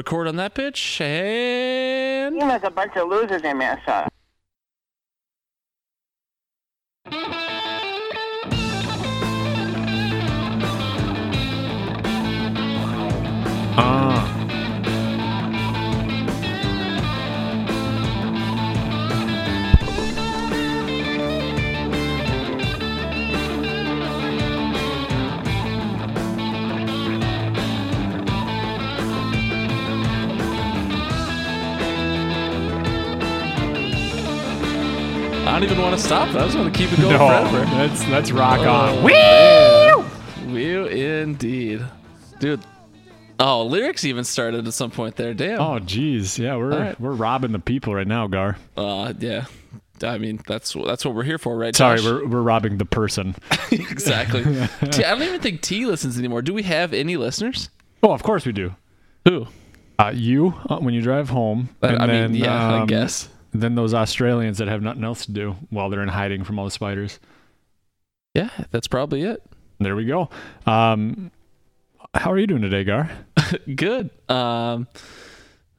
record on that pitch, and Team has a bunch of losers in Minnesota. Don't even want to stop. I just want to keep it going No, forever. let's let's rock Oh, on. man. Wheel indeed, dude. Oh, lyrics even started at some point there. Damn. Oh, geez, yeah, we're right. we're robbing the people right now, Gar. Uh, yeah. I mean, that's that's what we're here for, right? Sorry, Josh? we're we're robbing the person. exactly. T- I don't even think T listens anymore. Do we have any listeners? Oh, of course we do. Who? Uh, you uh, when you drive home. I- I mean, then, yeah, I um, guess. Then those Australians that have nothing else to do while they're in hiding from all the spiders. Yeah, that's probably it. There we go. Um, how are you doing today, Gar? Good. Um,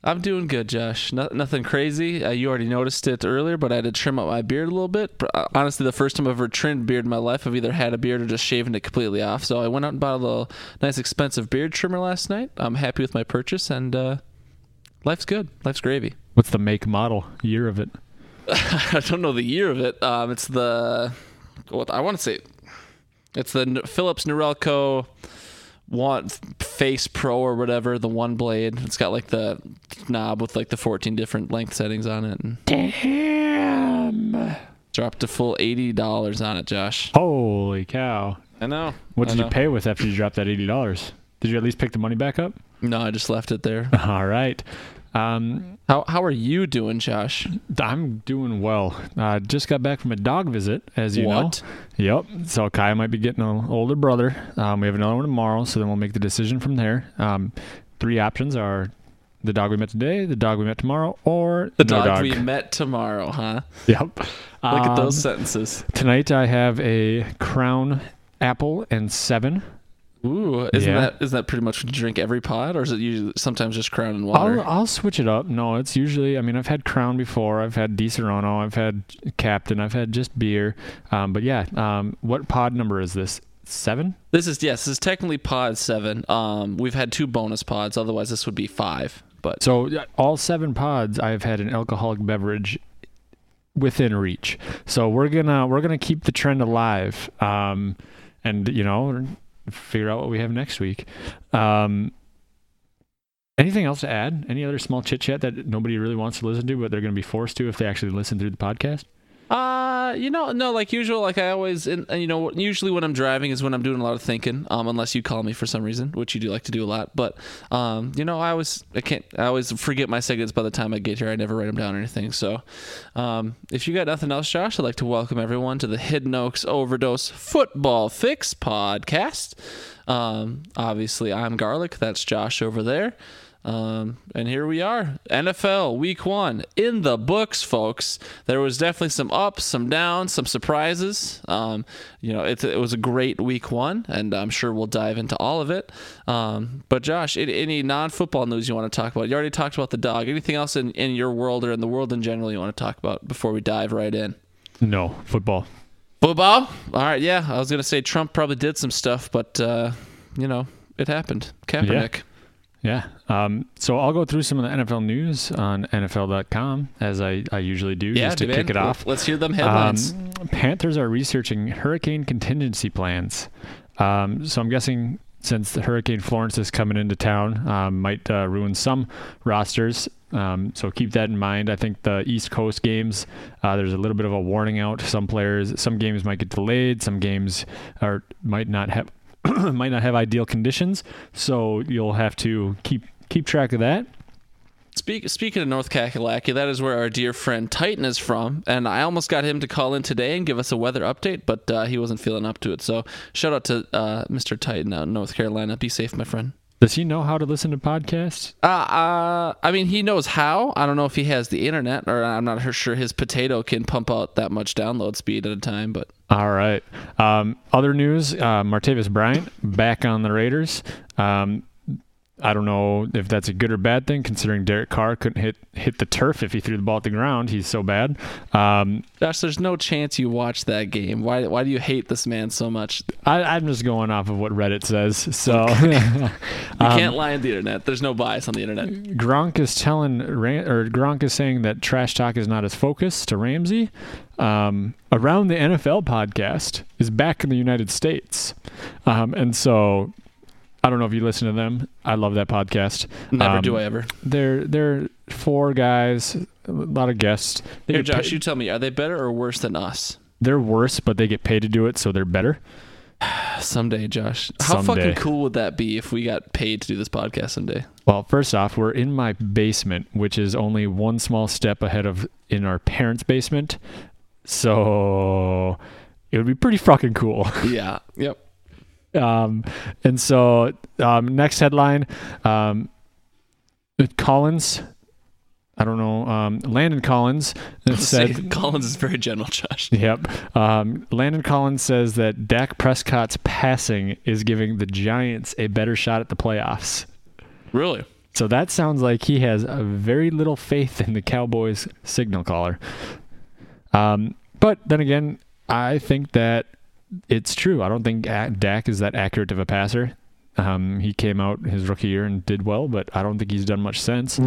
I'm doing good, Josh. No, nothing crazy. Uh, you already noticed it earlier, but I had to trim up my beard a little bit. Uh, Honestly, the first time I've ever trimmed beard in my life, I've either had a beard or just shaven it completely off. So I went out and bought a little nice, expensive beard trimmer last night. I'm happy with my purchase, and uh, life's good. Life's gravy. What's the make, model, year of it? I don't know the year of it. Um, it's the what I want to say. It's the Philips Norelco one Face Pro or whatever, the one blade. It's got like the knob with like the 14 different length settings on it. Damn! dropped a full eighty dollars on it, Josh. Holy cow! I know. What I did you pay with after you dropped that eighty dollars? Did you at least pick the money back up? No, I just left it there. All right. Um, How how are you doing, Josh? I'm doing well. Uh, just got back from a dog visit, as you What? know. Yep. So Kai might be getting an older brother. Um, we have another one tomorrow, so then we'll make the decision from there. Um, three options are the dog we met today, the dog we met tomorrow, or The no dog, we met tomorrow, huh? Yep. Look at those Um, sentences. Tonight I have a Crown Apple and Seven. Ooh, isn't yeah. that isn't that pretty much what you drink every pod, or is it usually sometimes just Crown and water? I'll, I'll switch it up. No, it's usually. I mean, I've had Crown before. I've had Disaronno. I've had Captain. I've had just beer. Um, but yeah, um, what pod number is this? Seven? This is yes, this is technically pod seven. Um, we've had two bonus pods. Otherwise, this would be five. But So all seven pods, I've had an alcoholic beverage within reach. So we're gonna we're gonna keep the trend alive, um, and you know, figure out what we have next week. Um, anything else to add? Any other small chit chat that nobody really wants to listen to, but they're gonna be forced to if they actually listen through the podcast? Uh, you know, no, like usual, like I always, and you know, usually when I'm driving is when I'm doing a lot of thinking. Um, unless you call me for some reason, which you do like to do a lot. But um, you know, I always, I can't, I always forget my segments by the time I get here. I never write them down or anything. So, um, if you got nothing else, Josh, I'd like to welcome everyone to the Hidden Oaks Overdose Football Fix podcast. Um, obviously, I'm Garlic. That's Josh over there. Um, and here we are, NFL Week One in the books, folks. There was definitely some ups, some downs, some surprises. Um, you know, it, it was a great Week One, and I'm sure we'll dive into all of it. Um, but Josh, any, non-football news you want to talk about? You already talked about the dog. Anything else in, in your world or in the world in general you want to talk about before we dive right in? No football. Football? All right, yeah. I was gonna say Trump probably did some stuff, but uh, you know, it happened. Kaepernick. Yeah. Um, so I'll go through some of the NFL news on NFL.com as I, I usually do, Yeah, just to man. kick it off. Let's hear them headlines. Um, Panthers are researching hurricane contingency plans. Um, so I'm guessing since the Hurricane Florence is coming into town, um, might uh, ruin some rosters. Um, so keep that in mind. I think the East Coast games, uh, there's a little bit of a warning out. Some players, some games might get delayed. Some games are might not have might not have ideal conditions. So you'll have to keep keep track of that. Speak, speaking of North Kakalaki, that is where our dear friend Titan is from, and I almost got him to call in today and give us a weather update, but uh, he wasn't feeling up to it. So shout out to uh, Mr. Titan out in North Carolina. Be safe, my friend. Does he know how to listen to podcasts? Uh, uh, I mean, he knows how. I don't know if he has the internet, or I'm not sure his potato can pump out that much download speed at a time. But All right. Um, other news: uh, Martavis Bryant back on the Raiders. Um, I don't know if that's a good or bad thing, considering Derek Carr couldn't hit hit the turf if he threw the ball at the ground. He's so bad. Um, Josh, there's no chance you watch that game. Why? Why do you hate this man so much? I, I'm just going off of what Reddit says. So You Um, can't lie on the internet. There's no bias on the internet. Gronk is telling or Gronk is saying that trash talk is not his focus to Ramsey. Um, around the NFL podcast is back in the United States, um, and so I don't know if you listen to them. I love that podcast. Never Um, do I ever. They're they're four guys, a lot of guests. They Here, Josh, you tell me, are they better or worse than us? they're worse, but they get paid to do it, so they're better. Someday, Josh. How Someday. fucking cool would that be if we got paid to do this podcast someday? Well, first off, we're in my basement, which is only one small step ahead of in our parents' basement. So it would be pretty fucking cool. Yeah. Yep. Um, and so um, next headline, um, Collins. I don't know. Um, Landon Collins said. Collins is very general, Josh. Yep. Um, Landon Collins says that Dak Prescott's passing is giving the Giants a better shot at the playoffs. Really? So that sounds like he has a very little faith in the Cowboys signal caller. Um, but then again, I think that it's true. I don't think Dak is that accurate of a passer. Um, he came out his rookie year and did well, but I don't think he's done much since.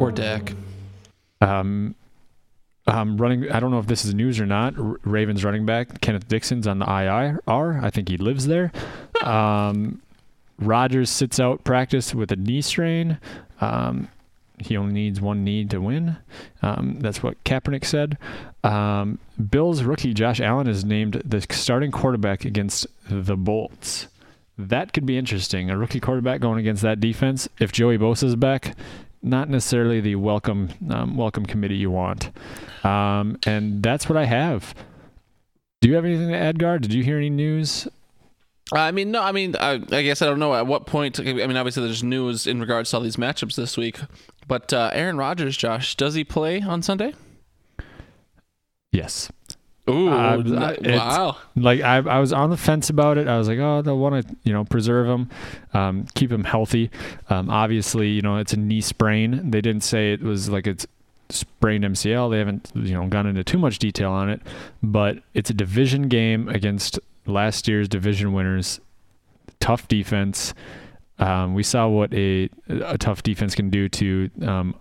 Or Dak. Um, um, running. I don't know if this is news or not. R- Ravens running back Kenneth Dixon's on the IR. I think he lives there. Um, Rodgers sits out practice with a knee strain. Um, he only needs one knee to win. Um, that's what Kaepernick said. Um, Bills rookie Josh Allen is named the starting quarterback against the Bolts. That could be interesting. A rookie quarterback going against that defense. If Joey Bosa is back, not necessarily the welcome um, welcome committee you want. Um, and that's what I have. Do you have anything to add, Gar? Did you hear any news? I mean, no. I mean, I, I guess I don't know at what point. I mean, obviously, there's news in regards to all these matchups this week. But uh, Aaron Rodgers, Josh, does he play on Sunday? Yes. Ooh, Uh, wow. Like I, I was on the fence about it. I was like, oh, they'll want to, you know, preserve him, um, keep him healthy. Um, obviously, you know, it's a knee sprain. They didn't say it was like it's sprained MCL. They haven't, you know, gone into too much detail on it, but it's a division game against last year's division winners. Tough defense. Um, we saw what a a tough defense can do to um,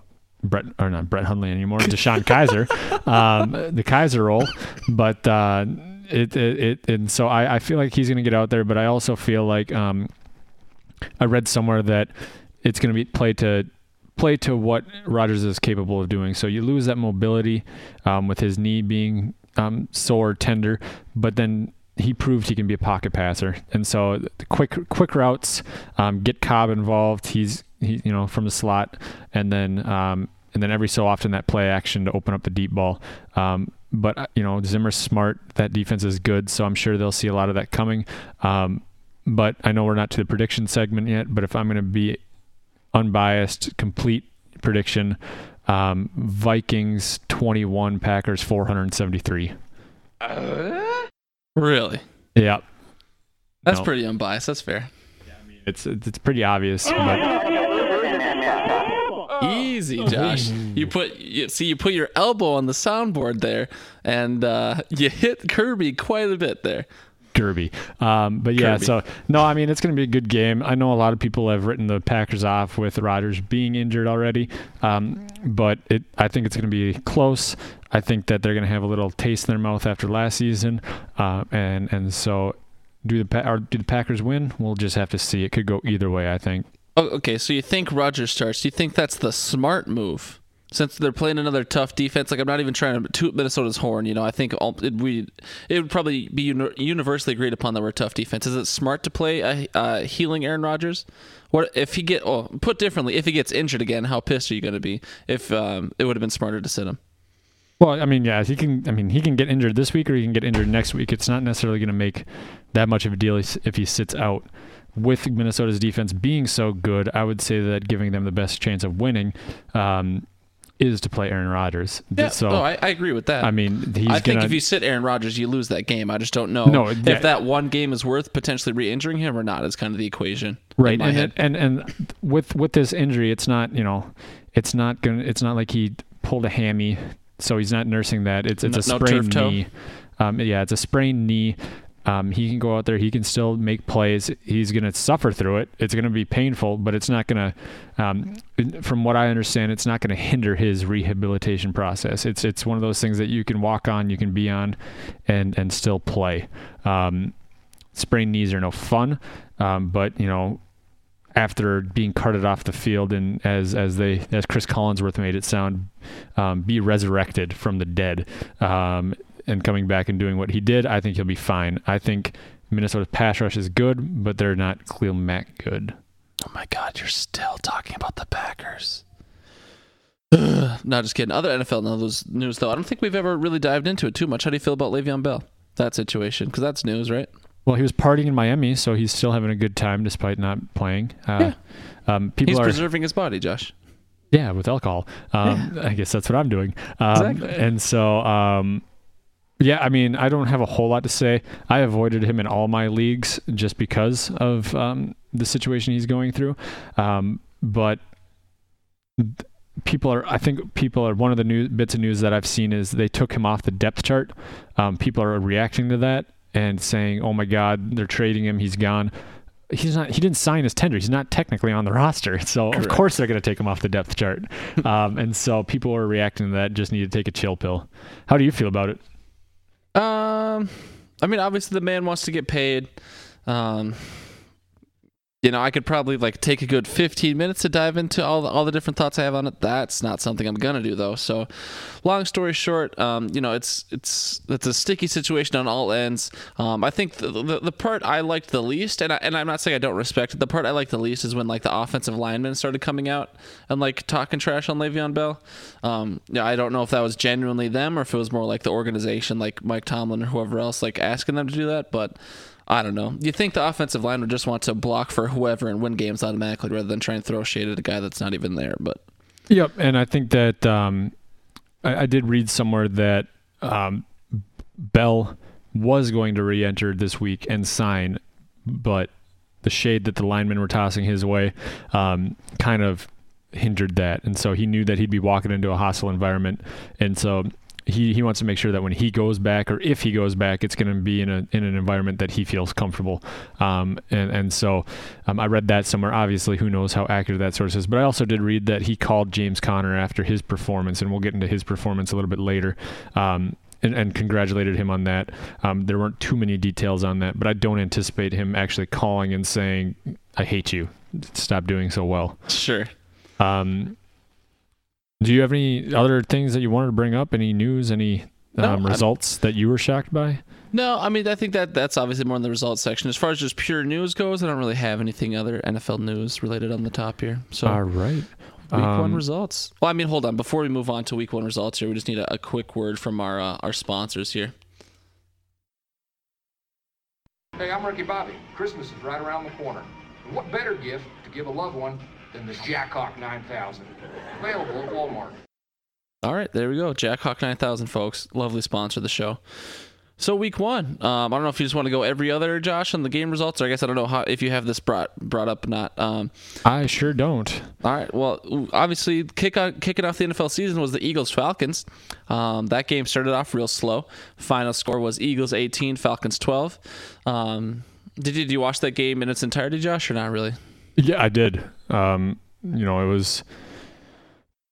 Brett or not Brett Hundley anymore, DeShone Kizer, um, the Kaiser role. But uh, it, it it and so I, I feel like he's gonna get out there, but I also feel like um, I read somewhere that it's gonna be played to play to what Rodgers is capable of doing. So you lose that mobility um, with his knee being um, sore, tender, but then he proved he can be a pocket passer. And so quick quick routes, um, get Cobb involved. He's he you know from the slot, and then um, and then every so often that play action to open up the deep ball. Um, but uh, you know Zimmer's smart. That defense is good, so I'm sure they'll see a lot of that coming. Um, but I know we're not to the prediction segment yet. But if I'm going to be unbiased, complete prediction, um, Vikings 21, Packers 473. Really? Yeah, That's No. pretty unbiased. That's fair. it's it's pretty obvious. But Losing that mess up. Easy, Josh. You put you, see you put your elbow on the soundboard there, and uh, you hit Kirby quite a bit there. Kirby. Um, but yeah, Kirby. so no, I mean it's going to be a good game. I know a lot of people have written the Packers off with Rodgers being injured already, um, but it I think it's going to be close. I think that they're going to have a little taste in their mouth after last season, uh, and and so do the or do the Packers win? We'll just have to see. It could go either way. I think. Oh, okay, so you think Rodgers starts? Do you think that's the smart move? Since they're playing another tough defense, like I'm not even trying to toot Minnesota's horn. You know, I think all, it, we it would probably be uni- universally agreed upon that we're a tough defense. Is it smart to play a, a healing Aaron Rodgers? What if he get? Oh, put differently, if he gets injured again, how pissed are you going to be? If um, it would have been smarter to sit him. Well, I mean, yeah, he can. I mean, he can get injured this week, or he can get injured next week. It's not necessarily going to make that much of a deal if he sits out. With Minnesota's defense being so good, I would say that giving them the best chance of winning um, is to play Aaron Rodgers. Yeah, so oh, I, I agree with that. I mean, he's I think gonna. if you sit Aaron Rodgers, you lose that game. I just don't know No, if that one game is worth potentially re-injuring him or not. Is kind of the equation, right In my and, head. and and with with this injury it's not you know it's not gonna it's not like he pulled a hammy so he's not nursing that it's it's No- a no sprained toe? knee um, yeah it's a sprained knee um, he can go out there he can still make plays. He's gonna suffer through it. It's gonna be painful but it's not gonna um, from what I understand it's not gonna hinder his rehabilitation process. It's it's one of those things that you can walk on you can be on and and still play. Um, sprained knees are no fun um, but you know after being carted off the field and as as they as Cris Collinsworth made it sound, um, be resurrected from the dead, um, and coming back and doing what he did, I think he'll be fine. I think Minnesota's pass rush is good, but they're not Khalil Mack good. oh my God, you're still talking about the Packers. no, just kidding. Other NFL news, though. I don't think we've ever really dived into it too much. How do you feel about Le'Veon Bell? That situation, because that's news, right? Well, he was partying in Miami, so he's still having a good time despite not playing. Uh, um, people He's are preserving his body, Josh. Yeah, with alcohol. Um, I guess that's what I'm doing. Um, Exactly. And so, um, yeah, I mean, I don't have a whole lot to say. I avoided him in all my leagues just because of um, the situation he's going through. Um, but th- people are, I think people are, one of the new bits of news that I've seen is they took him off the depth chart. Um, people are reacting to that and saying, oh my God, they're trading him. He's gone he's not he didn't sign his tender he's not technically on the roster so Correct. of course they're going to take him off the depth chart um, and so people are reacting to that just need to take a chill pill how do you feel about it Um, I mean, obviously the man wants to get paid. Um, you know, I could probably like take a good 15 minutes to dive into all the, all the different thoughts I have on it. That's not something I'm gonna do though. So, long story short, um, you know, it's it's it's a sticky situation on all ends. Um, I think the, the the part I liked the least, and I, and I'm not saying I don't respect it. The part I liked the least is when like the offensive linemen started coming out and like talking trash on Le'Veon Bell. Um, yeah, I don't know if that was genuinely them or if it was more like the organization, like Mike Tomlin or whoever else, like asking them to do that. But I don't know. You think the offensive line would just want to block for whoever and win games automatically rather than try and throw shade at a guy that's not even there. But Yep, and I think that um, I, I did read somewhere that um, Bell was going to re-enter this week and sign, but the shade that the linemen were tossing his way um, kind of hindered that, and so he knew that he'd be walking into a hostile environment, and so. He, he wants to make sure that when he goes back, or if he goes back, it's going to be in a in an environment that he feels comfortable. Um, and and so um, I read that somewhere. Obviously, who knows how accurate that source is, but I also did read that he called James Conner after his performance, and we'll get into his performance a little bit later. Um, and, and congratulated him on that. Um, there weren't too many details on that, but I don't anticipate him actually calling and saying, "I hate you. Stop doing so well." sure. Um, do you have any other things that you wanted to bring up? Any news? Any No, um, I'm- results that you were shocked by? No, I mean I think that that's obviously more in the results section. As far as just pure news goes, I don't really have anything other NFL news related on the top here. So All right. week one Um, results. Well, I mean, hold on. Before we move on to week one results here, we just need a, a quick word from our uh, our sponsors here. Hey, I'm Ricky Bobby. Christmas is right around the corner. And what better gift to give a loved one than this Jackhawk 9000? Available at Walmart. All right, there we go. Jackhawk 9000, folks. Lovely sponsor of the show. So week one, um, I don't know if you just want to go every other, Josh, on the game results, or I guess I don't know how if you have this brought brought up or not. Um, I sure don't. all right, well, obviously, kick out, kicking off the NFL season was the Eagles Falcons. Um, that game started off real slow. Final score was Eagles 18, Falcons 12. Um, did you, did you watch that game in its entirety, Josh, or not really? Yeah, I did. Um, you know, it was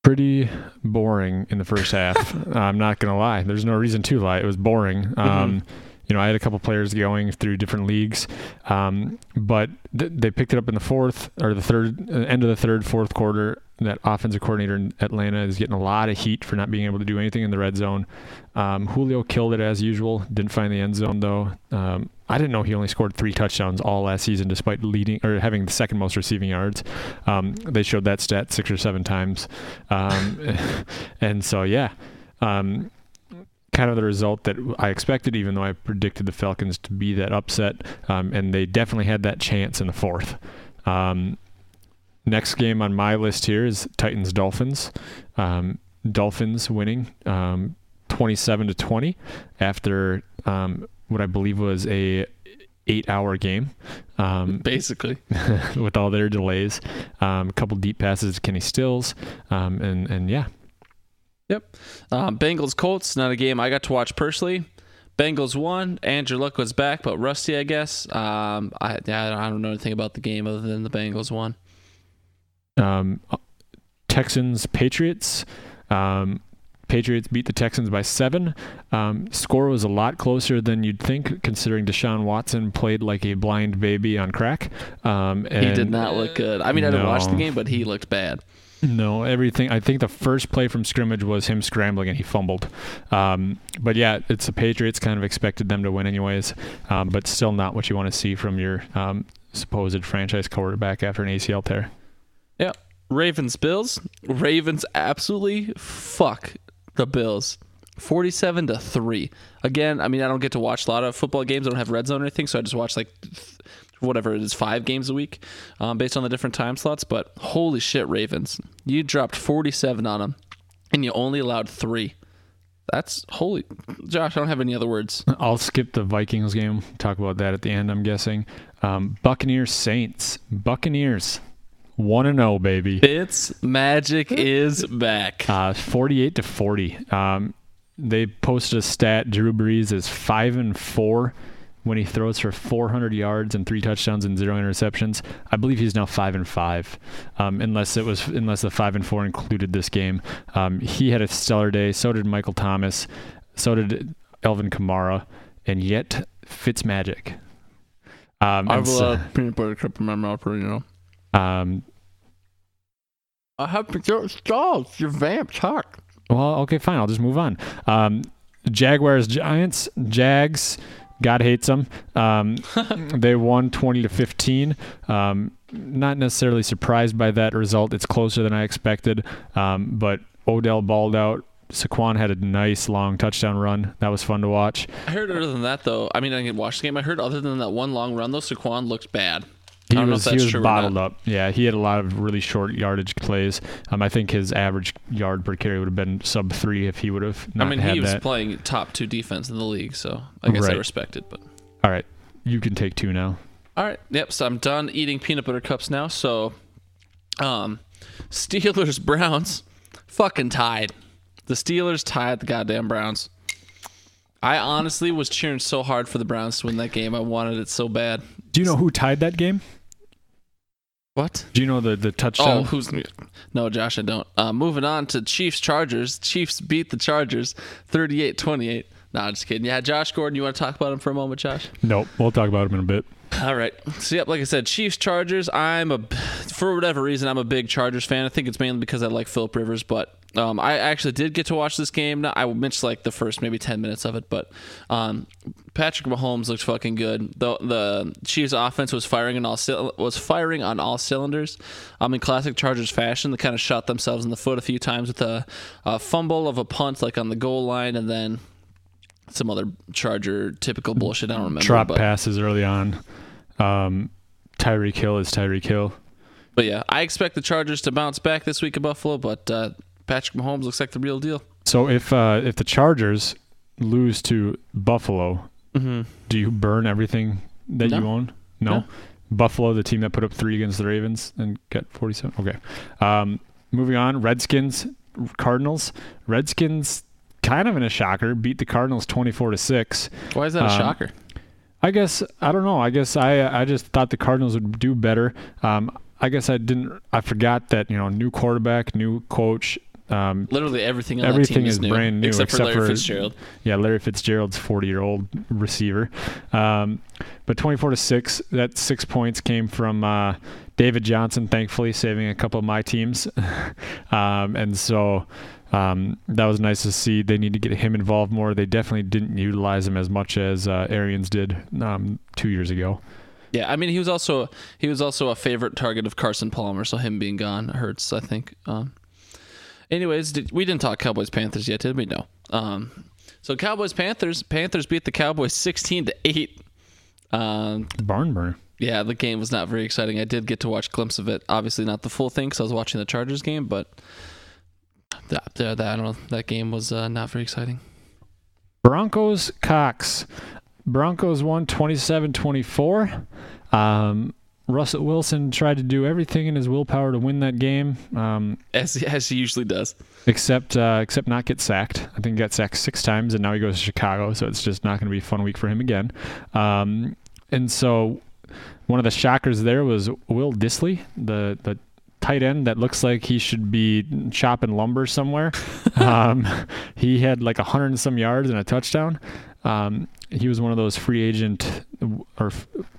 pretty boring in the first half. I'm not gonna lie. There's no reason to lie. It was boring. Um, you know, I had a couple players going through different leagues, um, but th- they picked it up in the fourth or the third uh, end of the third, fourth quarter. That offensive coordinator in Atlanta is getting a lot of heat for not being able to do anything in the red zone. Um, Julio killed it as usual. Didn't find the end zone though. Um, I didn't know he only scored three touchdowns all last season, despite leading or having the second most receiving yards. Um, they showed that stat six or seven times, um, and so yeah, um, kind of the result that I expected, even though I predicted the Falcons to be that upset, um, and they definitely had that chance in the fourth. Um, next game on my list here is Titans Dolphins. Um, Dolphins winning um, 27 to 20 after um, what I believe was a eight-hour game um, Basically. with all their delays. Um, a couple deep passes to Kenny Stills, um, and and yeah, Yep. Um, Bengals Colts, not a game I got to watch personally. Bengals won. Andrew Luck was back, but rusty, I guess. Um, I yeah, I don't know anything about the game other than the Bengals won. um, Texans Patriots. Um, Patriots beat the Texans by seven. Um, score was a lot closer than you'd think, considering Deshaun Watson played like a blind baby on crack. Um, and He did not look good. I mean, I didn't watch the game, but he looked bad. No, everything. I think the first play from scrimmage was him scrambling and he fumbled. Um, but yeah, it's the Patriots. Kind of expected them to win anyways, um, but still not what you want to see from your um, supposed franchise quarterback after an ACL tear. Yeah. Ravens Bills. Ravens absolutely fuck the Bills. 47 to 3. Again, I mean, I don't get to watch a lot of football games. I don't have red zone or anything, so I just watch like whatever it is, five games a week um, based on the different time slots. But holy shit, Ravens. You dropped 47 on them, and you only allowed three. That's holy. Josh, I don't have any other words. I'll skip the Vikings game. Talk about that at the end. I'm guessing. Um, Buccaneers Saints. Buccaneers. One and zero, baby. It's magic is back. Uh, 48 to 40. Um, they posted a stat. Drew Brees is five and four when he throws for 400 yards and three touchdowns and zero interceptions. I believe he's now five and five, um, unless it was unless the five and four included this game. Um, he had a stellar day. So did Michael Thomas. So did Alvin Kamara, and yet Fitzmagic. Um, I have a so- lot of peanut butter cup in my mouth, you know. um, I have to get stalls. Your vamp talk. Well, okay, fine. I'll just move on. Um, Jaguars, Giants, Jags. God hates them. Um, they won 20 to 15. Um, not necessarily surprised by that result. It's closer than I expected. Um, but Odell balled out. Saquon had a nice long touchdown run. That was fun to watch. I heard other than that though. I mean, I didn't watch the game. I heard other than that one long run though, Saquon looked bad. He I don't know was he was bottled up. Yeah, he had a lot of really short yardage plays. Um, I think his average yard per carry would have been sub three if he would have Not I mean, he was that. playing top two defense in the league, so I guess I Right. respect it. But All right, you can take two now. all right, yep. So I'm done eating peanut butter cups now. So, um, Steelers Browns, fucking tied. The Steelers tied the goddamn Browns. I honestly was cheering so hard for the Browns to win that game. I wanted it so bad. Do you know who tied that game? What? Do you know the the touchdown? Oh, who's no, Josh? I don't. Uh, moving on to Chiefs Chargers. Chiefs beat the Chargers 38-28. Nah, just kidding. Yeah, Josh Gordon. You want to talk about him for a moment, Josh? Nope. We'll talk about him in a bit. All right. So yep, like I said, Chiefs Chargers. I'm a for whatever reason I'm a big Chargers fan. I think it's mainly because I like Philip Rivers, but um, I actually did get to watch this game. I missed like the first maybe ten minutes of it, but um, Patrick Mahomes looked fucking good. The the Chiefs offense was firing on all was firing on all cylinders. Um, in classic Chargers fashion, they kind of shot themselves in the foot a few times with a, a fumble of a punt like on the goal line, and then some other Charger typical bullshit. I don't remember. Drop but, passes early on. Um, Tyreek Hill is Tyreek Hill. But yeah, I expect the Chargers to bounce back this week in Buffalo, but uh, Patrick Mahomes looks like the real deal. So if uh, if the Chargers lose to Buffalo, Mm-hmm. do you burn everything that you own? No? No. Buffalo, the team that put up three against the Ravens and got 47. Okay. Um, moving on, Redskins, Cardinals. Redskins, kind of in a shocker, beat the Cardinals 24 to six. Why is that a Um, shocker? I guess I don't know. I guess I I just thought the Cardinals would do better. Um, I guess I didn't. I forgot that you know new quarterback, new coach. Um, Literally everything on everything is is, new, brand new except, for Larry Fitzgerald. yeah, Larry Fitzgerald's 40 year old receiver. Um, but 24 to six. That six points came from uh, David Johnson, thankfully saving a couple of my teams, um, and so. Um, that was nice to see. They need to get him involved more. They definitely didn't utilize him as much as uh, Arians did um, two years ago. Yeah, I mean he was also he was also a favorite target of Carson Palmer, so him being gone hurts. I think. Um, anyways, did, we didn't talk Cowboys Panthers yet, did we? No. Um, so Cowboys Panthers Panthers beat the Cowboys sixteen to eight. Um, Barn burner. yeah, the game was not very exciting. I did get to watch a glimpse of it. Obviously, not the full thing because I was watching the Chargers game, but that, that, that I don't know. That game was uh, not very exciting. Broncos Cox. Broncos won 27-24. Um, Russell Wilson tried to do everything in his willpower to win that game, um, As as he usually does. except uh, except not get sacked. I think he got sacked six times, and now he goes to Chicago, so it's just not going to be a fun week for him again. Um, and so, one of the shockers there was Will Dissly, the the tight end that looks like he should be chopping lumber somewhere. um, he had like a hundred and some yards and a touchdown. Um, he was one of those free agent or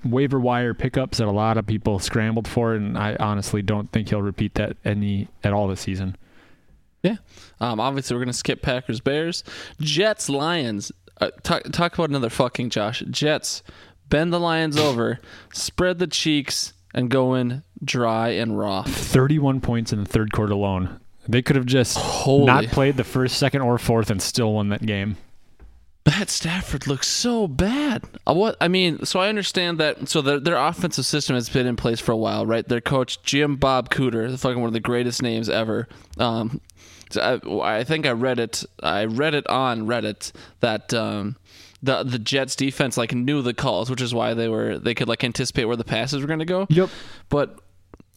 waiver wire pickups that a lot of people scrambled for, and I honestly don't think he'll repeat that any at all this season. Yeah, um, obviously, we're gonna skip Packers, Bears, Jets, Lions. Uh, talk talk about another fucking Josh. Jets bend the Lions over, spread the cheeks, and go in dry and raw. 31 points in the third quarter alone. They could have just Holy. not played the first, second, or fourth and still won that game. Matt Stafford looks so bad. Uh, What I mean, so I understand that. So their their offensive system has been in place for a while, right? Their coach Jim Bob Cooter, the fucking one of the greatest names ever. Um, so I, I think I read it. I read it on Reddit that um, the the Jets defense like knew the calls, which is why they were they could like anticipate where the passes were going to go. Yep. But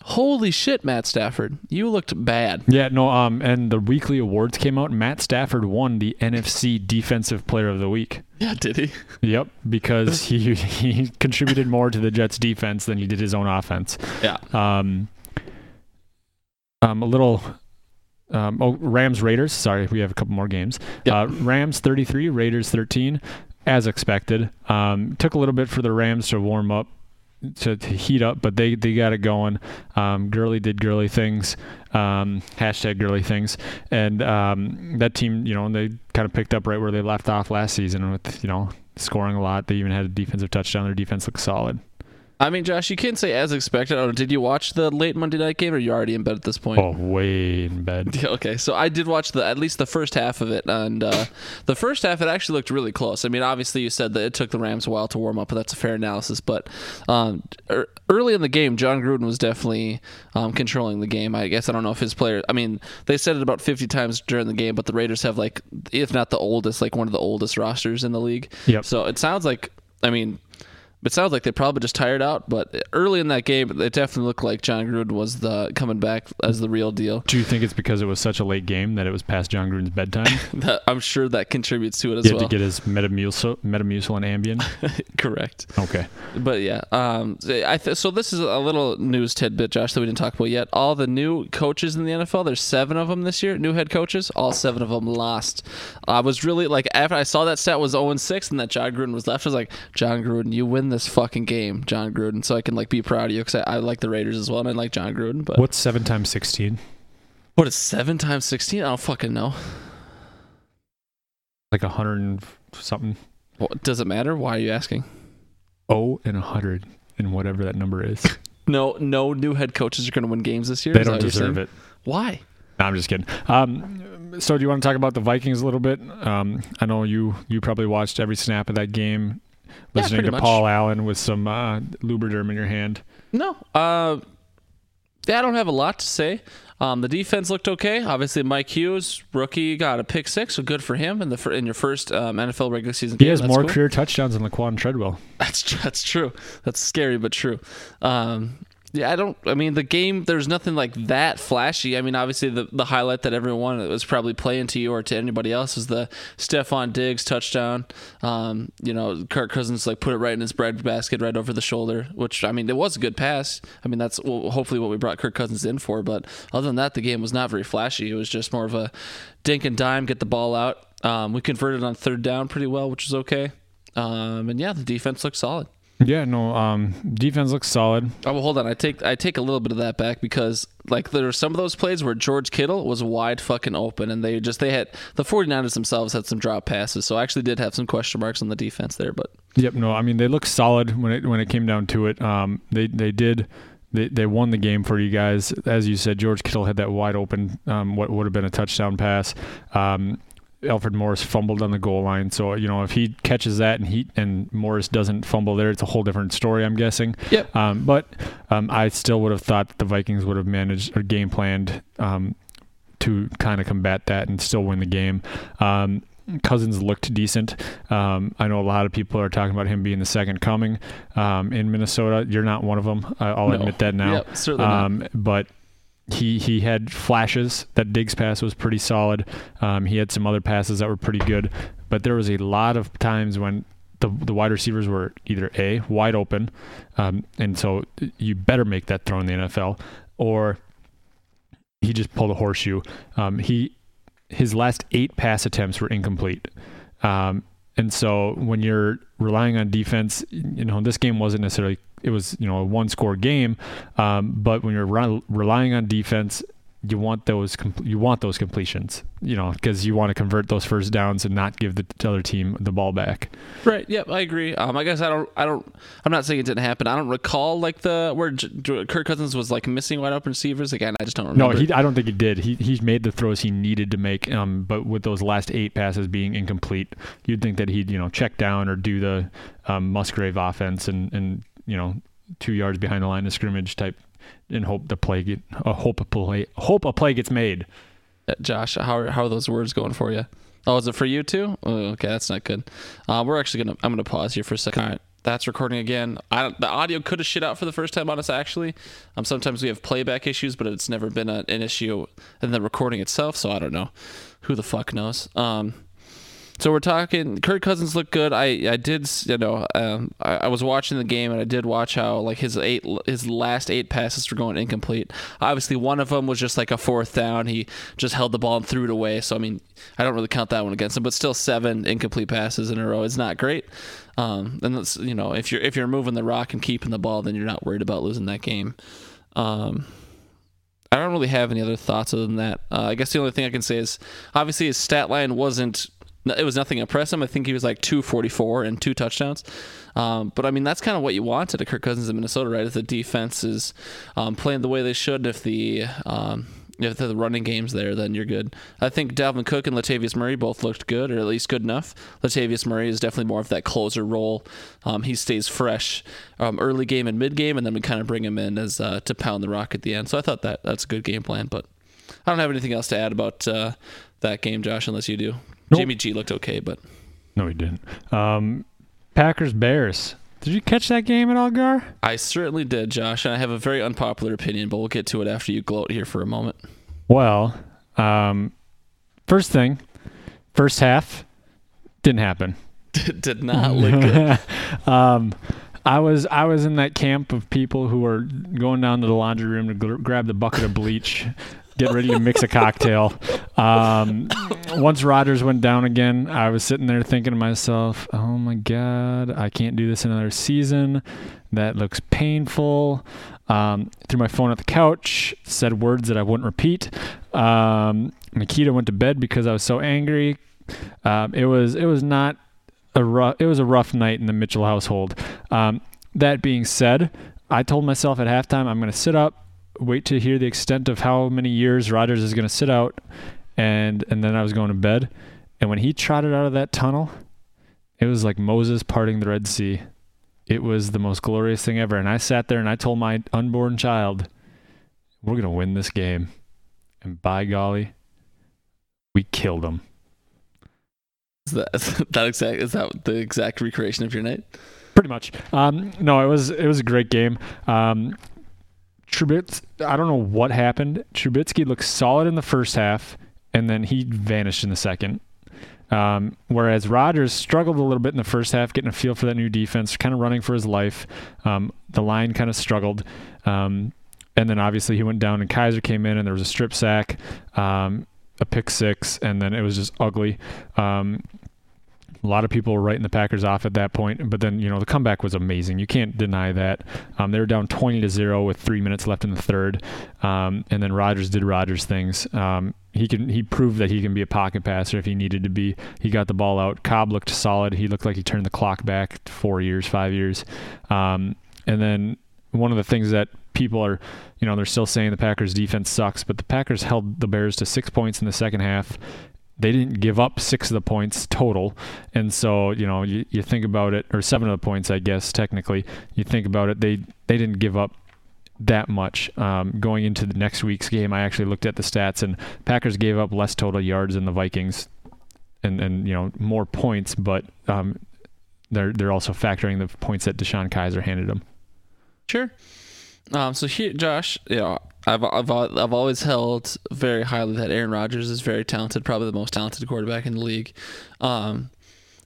holy shit, Matt Stafford, you looked bad. Yeah, no, um, and the weekly awards came out. Matt Stafford won the NFC Defensive Player of the Week. Yeah, did he? Yep, because he he contributed more to the Jets defense than he did his own offense. Yeah. Um, um, a little. Um, oh, Rams Raiders. Sorry, we have a couple more games. Yep. Uh, Rams 33, Raiders 13, as expected. Um, took a little bit for the Rams to warm up, to, to heat up, but they, they got it going. Um, Gurley did girly things. Um, hashtag girly things, and um, that team, you know, they kind of picked up right where they left off last season with you know scoring a lot. They even had a defensive touchdown. Their defense looks solid. I mean, Josh, you can't say as expected. Know, did you watch the late Monday night game, or you already in bed at this point? Oh, way in bed. Yeah, okay, so I did watch the at least the first half of it, and uh, the first half it actually looked really close. I mean, obviously you said that it took the Rams a while to warm up, but that's a fair analysis. But um, er, early in the game, Jon Gruden was definitely um, controlling the game. I guess I don't know if his player. I mean, they said it about fifty times during the game, but the Raiders have like, if not the oldest, like one of the oldest rosters in the league. Yep. So it sounds like, I mean. It sounds like they probably just tired out, but early in that game, it definitely looked like Jon Gruden was the coming back as the real deal. Do you think it's because it was such a late game that it was past Jon Gruden's bedtime? That, I'm sure that contributes to it as He had well. to get his Metamucil, Metamucil and Ambien. Correct. Okay. But yeah, um, I th- so this is a little news tidbit, Josh, that we didn't talk about yet. All the new coaches in the NFL, there's seven of them this year, new head coaches. All seven of them lost. I was really like after I saw that stat was 0 6 and that Jon Gruden was left. I was like, Jon Gruden, you win this fucking game, Jon Gruden. So I can like be proud of you because I, I like the Raiders as well and I like Jon Gruden. But What's seven times sixteen? what is seven times sixteen? I don't fucking know. Like a hundred and something. What, does it matter? Why are you asking? Oh, and a hundred, and whatever that number is. No, no new head coaches are going to win games this year. they don't deserve it. Why? No, I'm just kidding. Um, so do you want to talk about the Vikings a little bit? Um, I know you you probably watched every snap of that game, listening pretty to much. Paul Allen with some uh, Lubriderm in your hand. No. Uh, yeah, I don't have a lot to say. Um, the defense looked okay. Obviously, Mike Hughes, rookie, got a pick six, so good for him in the in your first um, NFL regular season. He game. has That's more cool. career touchdowns than Laquon Treadwell. That's that's true. That's scary but true. Um, yeah, I don't. I mean, the game. There's nothing like that flashy. I mean, obviously, the the highlight that everyone was probably playing to you or to anybody else is the Stefon Diggs touchdown. Um, you know, Kirk Cousins like put it right in his bread basket, right over the shoulder. Which I mean, it was a good pass. I mean, that's well, hopefully what we brought Kirk Cousins in for. But other than that, the game was not very flashy. It was just more of a dink and dime, get the ball out. Um, we converted on third down pretty well, which is okay. Um, and yeah, the defense looked solid. Yeah, no. Um, defense looks solid. Oh, well, hold on. I take I take a little bit of that back because like there were some of those plays where George Kittle was wide fucking open and they just they had the 49ers themselves had some drop passes. So I actually did have some question marks on the defense there, but Yep. No, I mean they look solid when it when it came down to it. Um, they they did. They, they won the game for you guys, as you said. George Kittle had that wide open, um, what would have been a touchdown pass. Um, Alfred Morris fumbled on the goal line, so you know if he catches that and he and Morris doesn't fumble there, it's a whole different story. I'm guessing. Yep. Um, but um, I still would have thought that the Vikings would have managed or game planned um, to kind of combat that and still win the game. Um, Cousins looked decent. Um, I know a lot of people are talking about him being the second coming um, in Minnesota. You're not one of them. I, I'll No. admit that now. Yep, certainly not. um, but he he had flashes. That Diggs pass was pretty solid. Um, he had some other passes that were pretty good, but there was a lot of times when the the wide receivers were either a wide open, um, and so you better make that throw in the NFL, or he just pulled a horseshoe. Um, he his last eight pass attempts were incomplete. Um, and so when you're relying on defense, you know, this game wasn't necessarily, it was, you know, a one score game. Um, but when you're re- relying on defense, you want those, you want those completions, you know, because you want to convert those first downs and not give the other team the ball back. Right. Yep. I agree. Um, I guess I don't. I don't. I'm not saying it didn't happen. I don't recall like the where J- Kirk Cousins was like missing wide open receivers again. I just don't remember. No, he, I don't think he did. He he made the throws he needed to make. Um, but with those last eight passes being incomplete, you'd think that he'd you know check down or do the um, Musgrave offense and and you know two yards behind the line of scrimmage type, and hope the play get uh, hope a play hope a play gets made. Uh, Josh, how are, how are those words going for you? Oh, is it for you too? Oh, okay, that's not good. Uh, we're actually gonna. I'm gonna pause here for a second. All right, that's recording again. I the audio could have shit out for the first time on us actually. Um, sometimes we have playback issues, but it's never been a, an issue in the recording itself. So I don't know. Who the fuck knows? Um, so we're talking. Kirk Cousins looked good. I I did you know um, I, I was watching the game and I did watch how like his eight his last eight passes were going incomplete. Obviously, one of them was just like a fourth down. He just held the ball and threw it away. So I mean, I don't really count that one against him. But still, seven incomplete passes in a row is not great. Um, and that's you know if you're if you're moving the rock and keeping the ball, then you're not worried about losing that game. Um, I don't really have any other thoughts other than that. Uh, I guess the only thing I can say is obviously his stat line wasn't. It was nothing impressive. I think he was like 244 and two touchdowns. Um, but I mean, that's kind of what you want at a Kirk Cousins in Minnesota, right? If the defense is um, playing the way they should, if the um, if the running game's there, then you're good. I think Dalvin Cook and Latavius Murray both looked good, or at least good enough. Latavius Murray is definitely more of that closer role. Um, he stays fresh um, early game and mid game, and then we kind of bring him in as uh, to pound the rock at the end. So I thought that that's a good game plan. But I don't have anything else to add about uh, that game, Josh, unless you do. Nope. Jimmy G looked okay, but No, he didn't. Um, Packers Bears. Did you catch that game at all, Gar? I certainly did, Josh. And I have a very unpopular opinion, but we'll get to it after you gloat here for a moment. Well, um, first thing, first half didn't happen. did not look good. um, I was I was in that camp of people who were going down to the laundry room to gr- grab the bucket of bleach, get ready to mix a cocktail. Um, once Rodgers went down again, I was sitting there thinking to myself, "Oh my God, I can't do this another season. That looks painful." Um, threw my phone at the couch, said words that I wouldn't repeat. Um, Nikita went to bed because I was so angry. Um, it was it was not a rough, it was a rough night in the Mitchell household. Um, that being said, I told myself at halftime I'm going to sit up, wait to hear the extent of how many years Rodgers is going to sit out, and and then I was going to bed. And when he trotted out of that tunnel, it was like Moses parting the Red Sea. It was the most glorious thing ever. And I sat there and I told my unborn child, "We're going to win this game." And by golly, we killed him. Is that, that exact is that the exact recreation of your night? Pretty much. Um, no, it was it was a great game. Um, Trubitz, I don't know what happened. Trubisky looked solid in the first half, and then he vanished in the second. Um, whereas Rodgers struggled a little bit in the first half, getting a feel for that new defense, kind of running for his life. Um, the line kind of struggled. Um, and then obviously he went down, and Kizer came in, and there was a strip sack, um, a pick six, and then it was just ugly. A lot of people were writing the Packers off at that point, but then you know the comeback was amazing. You can't deny that. Um, they were down 20 to zero with three minutes left in the third, um, and then Rodgers did Rodgers things. Um, he can he proved that he can be a pocket passer if he needed to be. He got the ball out. Cobb looked solid. He looked like he turned the clock back four years, five years, um, and then one of the things that people are, you know, they're still saying the Packers defense sucks, but the Packers held the Bears to six points in the second half they didn't give up six of the points total. And so, you know, you, you think about it, or seven of the points, I guess, technically. You think about it, they, they didn't give up that much. Um, going into the next week's game, I actually looked at the stats, and Packers gave up less total yards than the Vikings, and and you know more points, but um, they're they're also factoring the points that DeShone Kizer handed them. Sure. Um, so here, Josh, know, I've, I've I've always held very highly that Aaron Rodgers is very talented, probably the most talented quarterback in the league. Um,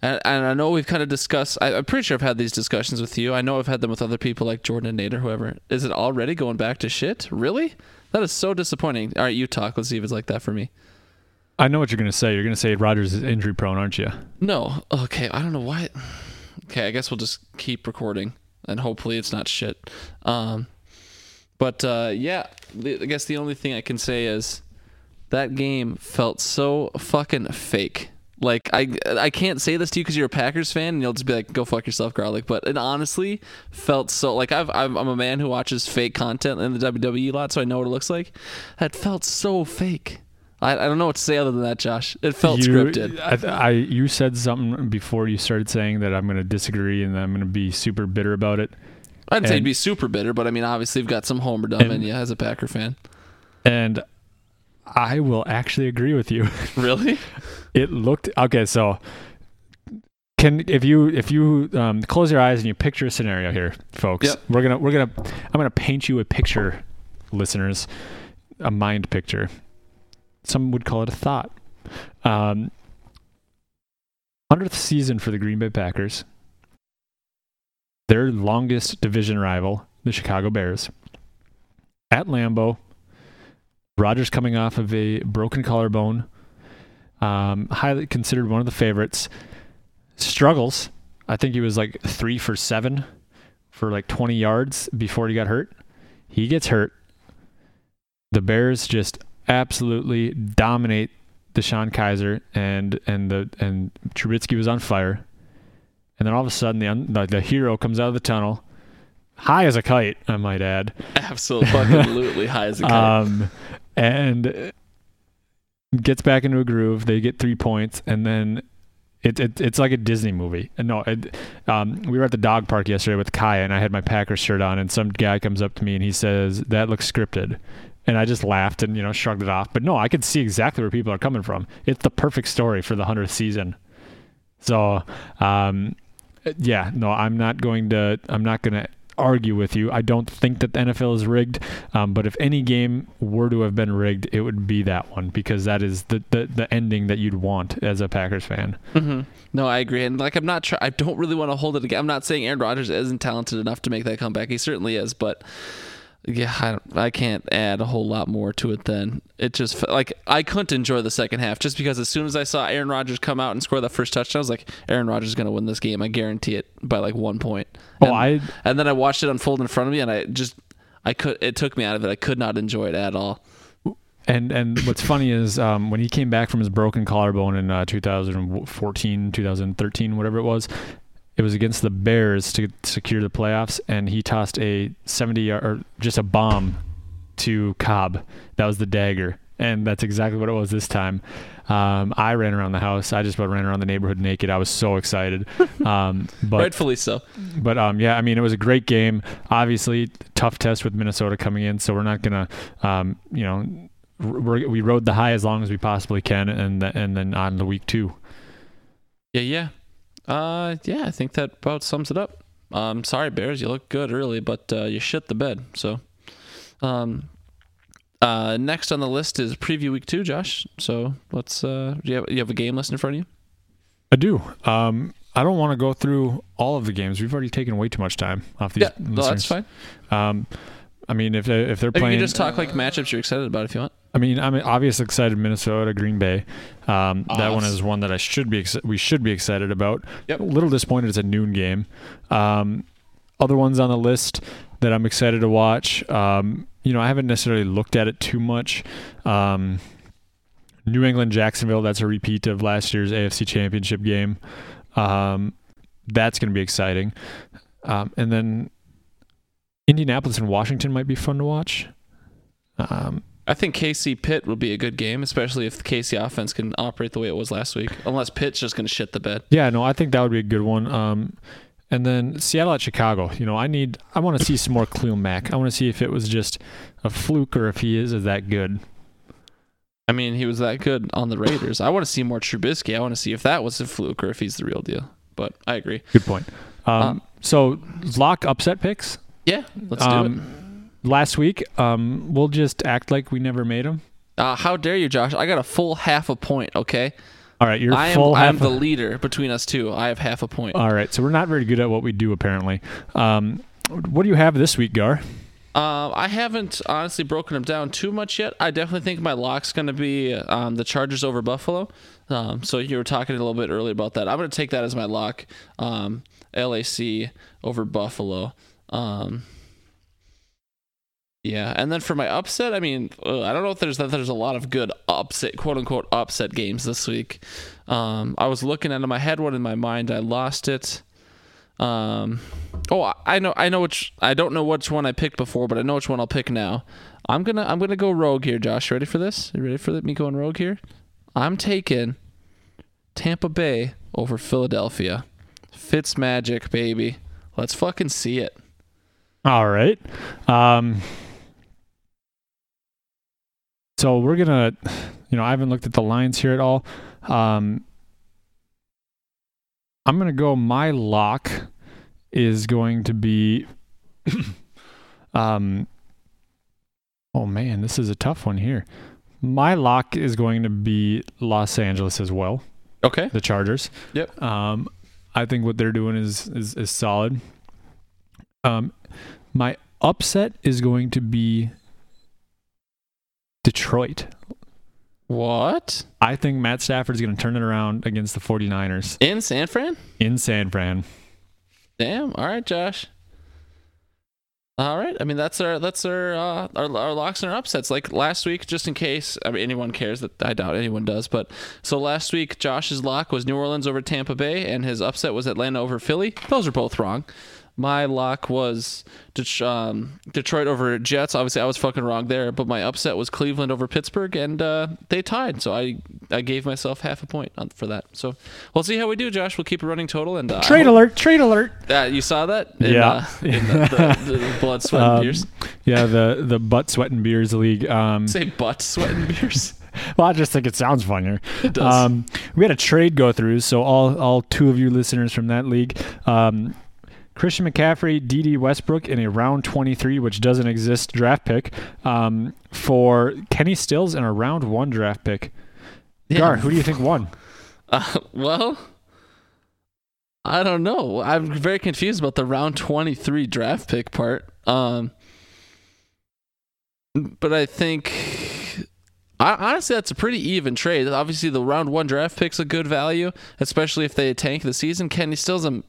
and, and I know we've kind of discussed. I, I'm pretty sure I've had these discussions with you. I know I've had them with other people like Jordan and Nate or whoever. Is it already going back to shit? Really? That is so disappointing. All right, you talk. Let's see if it's like that for me. I know what you're going to say. You're going to say Rodgers is injury prone, aren't you? No. Okay. I don't know why. Okay. I guess we'll just keep recording and hopefully it's not shit. Um, but uh, yeah, I guess the only thing I can say is that game felt so fucking fake. Like I, I can't say this to you because you're a Packers fan and you'll just be like, "Go fuck yourself, garlic." But it honestly felt so like I've, I'm, I'm a man who watches fake content in the WWE a lot, so I know what it looks like. That felt so fake. I, I don't know what to say other than that, Josh. It felt you, scripted. I, I you said something before you started saying that I'm going to disagree and I'm going to be super bitter about it. I didn't say you'd be super bitter, but I mean, obviously, you've got some homerdom in And- you as a Packer fan. And I will actually agree with you. Really? It looked okay. So, can if you if you um, close your eyes and you picture a scenario here, folks, Yep. we're gonna we're gonna I'm gonna paint you a picture, listeners, a mind picture. Some would call it a thought. Um, hundredth season for the Green Bay Packers. Their longest division rival, the Chicago Bears. At Lambeau, Rodgers coming off of a broken collarbone um, highly considered one of the favorites. Struggles. I think he was like three for seven for like 20 yards before he got hurt. He gets hurt. The Bears just absolutely dominate DeShone Kizer and and the and Trubisky was on fire. And then all of a sudden the the, the hero comes out of the tunnel, high as a kite, I might add. Absolutely, absolutely high as a kite. Um, and gets back into a groove. They get three points, and then it, it it's like a Disney movie. And no, it, um, we were at the dog park yesterday with Kaya, and I had my Packers shirt on, and some guy comes up to me and he says that looks scripted. And I just laughed and you know shrugged it off. But no, I could see exactly where people are coming from. It's the perfect story for the hundredth season. So, um, yeah, no, I'm not going to. I'm not going to argue with you. I don't think that the NFL is rigged. Um, but if any game were to have been rigged, it would be that one because that is the the, the ending that you'd want as a Packers fan. hmm No, I agree, and like I'm not. Try- I don't really want to hold it again. I'm not saying Aaron Rodgers isn't talented enough to make that comeback. He certainly is, but yeah, I, I can't add a whole lot more to it. Then it just like I couldn't enjoy the second half just because as soon as I saw Aaron Rodgers come out and score that first touchdown, I was like, Aaron Rodgers is gonna win this game. I guarantee it by like one point. Oh, And- I and then I watched it unfold in front of me, and I just I could. It took me out of it. I could not enjoy it at all. And and what's funny is um, when he came back from his broken collarbone in uh, 2014, 2013, whatever it was, it was against the Bears to secure the playoffs, and he tossed a 70 yard or just a bomb to Cobb. That was the dagger, and that's exactly what it was this time. Um, I ran around the house. I just about ran around the neighborhood naked. I was so excited. Um, but Rightfully so. but um, yeah, I mean, it was a great game. Obviously, tough test with Minnesota coming in, so we're not gonna, um, you know, we're, we rode the high as long as we possibly can, and th- and then on the week two. Yeah, yeah. Uh, yeah, I think that about sums it up. Um, sorry, Bears, you look good early, but uh, you shit the bed. So, um, uh, next on the list is preview week two, Josh. So let's. Uh, do you have you have a game list in front of you? I do. Um, I don't want to go through all of the games. We've already taken way too much time off these. Yeah, no, that's fine. Um, I mean, if if they're Or you can just talk like matchups you're excited about if you want. I mean, I'm obviously excited. Minnesota, Green Bay. Um, that one is one that I should be. Ex- we should be excited about. Yep. A little disappointed it's a noon game. Um, other ones on the list that I'm excited to watch. Um, you know, I haven't necessarily looked at it too much. Um, New England, Jacksonville. That's a repeat of last year's AFC Championship game. Um, that's going to be exciting. Um, and then Indianapolis and Washington might be fun to watch. Um, I think KC Pitt will be a good game, especially if the KC offense can operate the way it was last week. Unless Pitt's just going to shit the bed. Yeah, no, I think that would be a good one. Um, And then Seattle at Chicago. You know, I need, I want to see some more Khalil Mack. I want to see if it was just a fluke or if he is, is that good. I mean, he was that good on the Raiders. I want to see more Trubisky. I want to see if that was a fluke or if he's the real deal. But I agree. Good point. Um, so lock upset picks. Yeah, let's do it. Last week, um, we'll just act like we never made them. Uh, how dare you, Josh? I got a full half a point. Okay, All right, you're I am. full I am the leader between us two. I have half a point. All right, so we're not very good at what we do apparently. Um, what do you have this week, Gar? Um, I haven't honestly broken them down too much yet. I definitely think my lock's going to be um, the Chargers over Buffalo. Um, so you were talking a little bit earlier about that. I'm going to take that as my lock. Um, LAC over Buffalo. Um, yeah, and then for my upset, I mean, I don't know if there's that there's a lot of good upset, quote unquote, upset games this week. Um, I was looking at them. I had one in my mind. I lost it. Um, oh, I- know, I know which. I don't know which one I picked before, but I know which one I'll pick now. I'm gonna, I'm gonna go rogue here, Josh. Ready for this? You ready for me going rogue here? I'm taking Tampa Bay over Philadelphia. Fitz magic, baby. Let's fucking see it. All right. Um, so we're gonna, you know, I haven't looked at the lines here at all. Um, I'm gonna go. My lock is going to be. um. Oh man, this is a tough one here. My lock is going to be Los Angeles as well. Okay. the Chargers. Yep. Um, I think what they're doing is is, is solid. Um, my upset is going to be Detroit. What? I think Matt Stafford is going to turn it around against the 49ers In San Fran? in San Fran. Damn. All right, Josh. All right. I mean, that's our that's our uh, our, our locks and our upsets. Like last week, just in case I mean anyone cares that I doubt anyone does, but so last week Josh's lock was New Orleans over Tampa Bay, and his upset was Atlanta over Philly. Those are both wrong. My lock was Det- um, Detroit over Jets. Obviously, I was fucking wrong there, but my upset was Cleveland over Pittsburgh, and uh, they tied. So I I gave myself half a point on, for that. So we'll see how we do, Josh. We'll keep a running total and uh, Trade hope- alert! Trade alert! uh, you saw that? In, Yeah. Uh, in the, the, the blood, sweat, and Um, beers. Yeah, the the butt sweat and beers league. Um, Say butt, sweat, and beers. well, I just think it sounds funnier. It does. Um, we had a trade go through, so all all two of you listeners from that league, um, Christian McCaffrey, Dede Westbrook in a round 23, which doesn't exist, draft pick, um, for Kenny Stills in a round one draft pick. Gar, who do you think won? Uh, well, I don't know. I'm very confused about the round 23 draft pick part. Um, but I think, I, honestly, that's a pretty even trade. Obviously, the round one draft pick's a good value, especially if they tank the season. Kenny Stills, I'm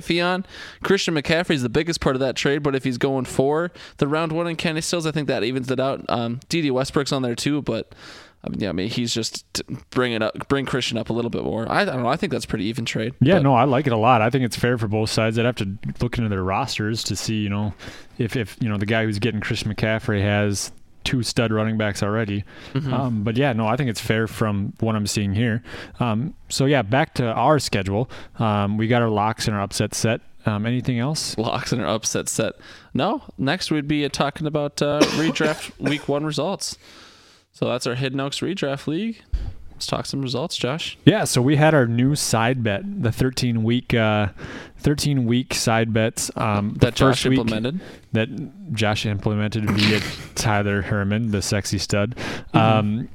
iffy on. Christian McCaffrey's the biggest part of that trade, but if he's going for the round one and Kenny Stills, I think that evens it out. Um, Dede Westbrook's on there too, but. Um, yeah, I mean he's just bringing up, bring Christian up a little bit more. I, I don't know. I think that's pretty even trade. Yeah, But- no, I like it a lot. I think it's fair for both sides. I'd have to look into their rosters to see, you know, if if you know the guy who's getting Christian McCaffrey has two stud running backs already. Mhm. Um, but yeah, no, I think it's fair from what I'm seeing here. Um, so yeah, back to our schedule. Um, we got our locks and our upset set. Um, anything else? locks and our upset set. No, next we'd be talking about uh, redraft week one results. So that's our Hidden Oaks redraft league. Let's talk some results, Josh. Yeah, so we had our new side bet, the 13 week, uh, 13 week side bets. Um, That Josh implemented. that Josh implemented via Tyler Herman, the sexy stud. Mm-hmm. Um,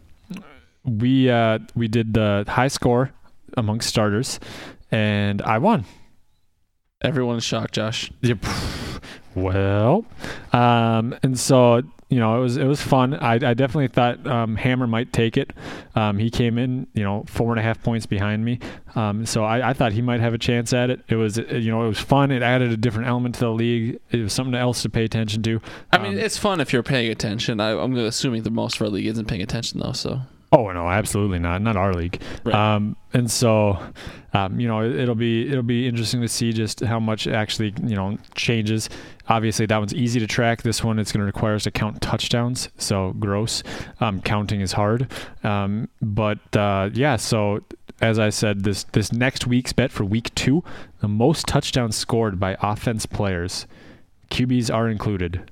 we uh, we did the high score amongst starters, and I won. Everyone's shocked, Josh. Yep. Well, um, and so you know it was it was fun. I, I definitely thought um, Hammer might take it. Um, he came in you know four and a half points behind me, um, so I, I thought he might have a chance at it. It was you know it was fun. It added a different element to the league. It was something else to pay attention to. I mean, Um, it's fun if you're paying attention. I, I'm assuming the most of our league isn't paying attention though. So Oh no, absolutely not. Not our league. Right. Um, and so, um, you know, it, it'll be it'll be interesting to see just how much actually you know changes. Obviously, that one's easy to track. This one, it's going to require us to count touchdowns. So gross. Um, counting is hard. Um, but uh, yeah, so as I said, this this next week's bet for week two, the most touchdowns scored by offense players, QBs are included.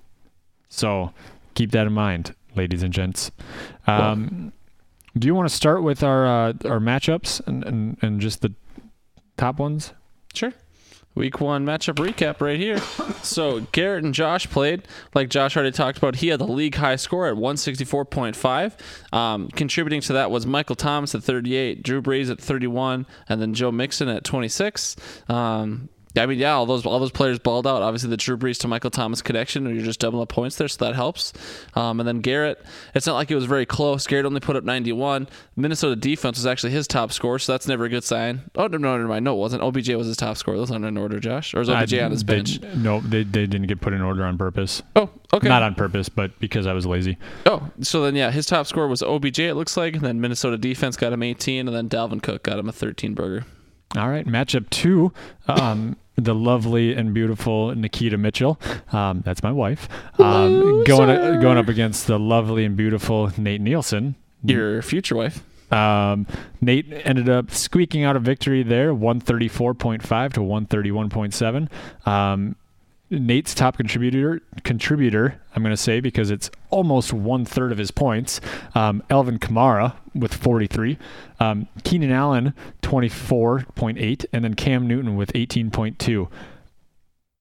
So keep that in mind, ladies and gents. Um, do you want to start with our uh, our matchups and, and, and just the top ones? Sure. Week one matchup recap right here. So Garrett and Josh played. Like Josh already talked about, he had the league high score at 164.5. Um, contributing to that was Michael Thomas at 38, Drew Brees at 31, and then Joe Mixon at 26. Um, I mean, yeah, all those all those players balled out. Obviously, the Drew Brees to Michael Thomas connection, and you're just doubling up points there, so that helps. Um, and then Garrett, it's not like it was very close. Garrett only put up 91. Minnesota defense was actually his top score, so that's never a good sign. Oh no, no, never mind. No, it wasn't. OBJ was his top score. Those aren't in order, Josh, or is OBJ I- on his they- bench? no, they, they didn't get put in order on purpose. Oh, okay. Not on purpose, but because I was lazy. Oh, so then yeah, his top score was OBJ. It looks like, and then Minnesota defense got him 18, and then Dalvin Cook got him a 13 burger. All right, matchup two. Um, the lovely and beautiful Nikita Mitchell. Um, that's my wife. Um, going going up against the lovely and beautiful Nate Nielsen. Your future wife. Um, Nate ended up squeaking out a victory there, 134.5 to 131.7. Nate's top contributor, contributor, I'm going to say because it's almost one third of his points. Um, Alvin Kamara with 43, um, Keenan Allen 24.8, and then Cam Newton with 18.2.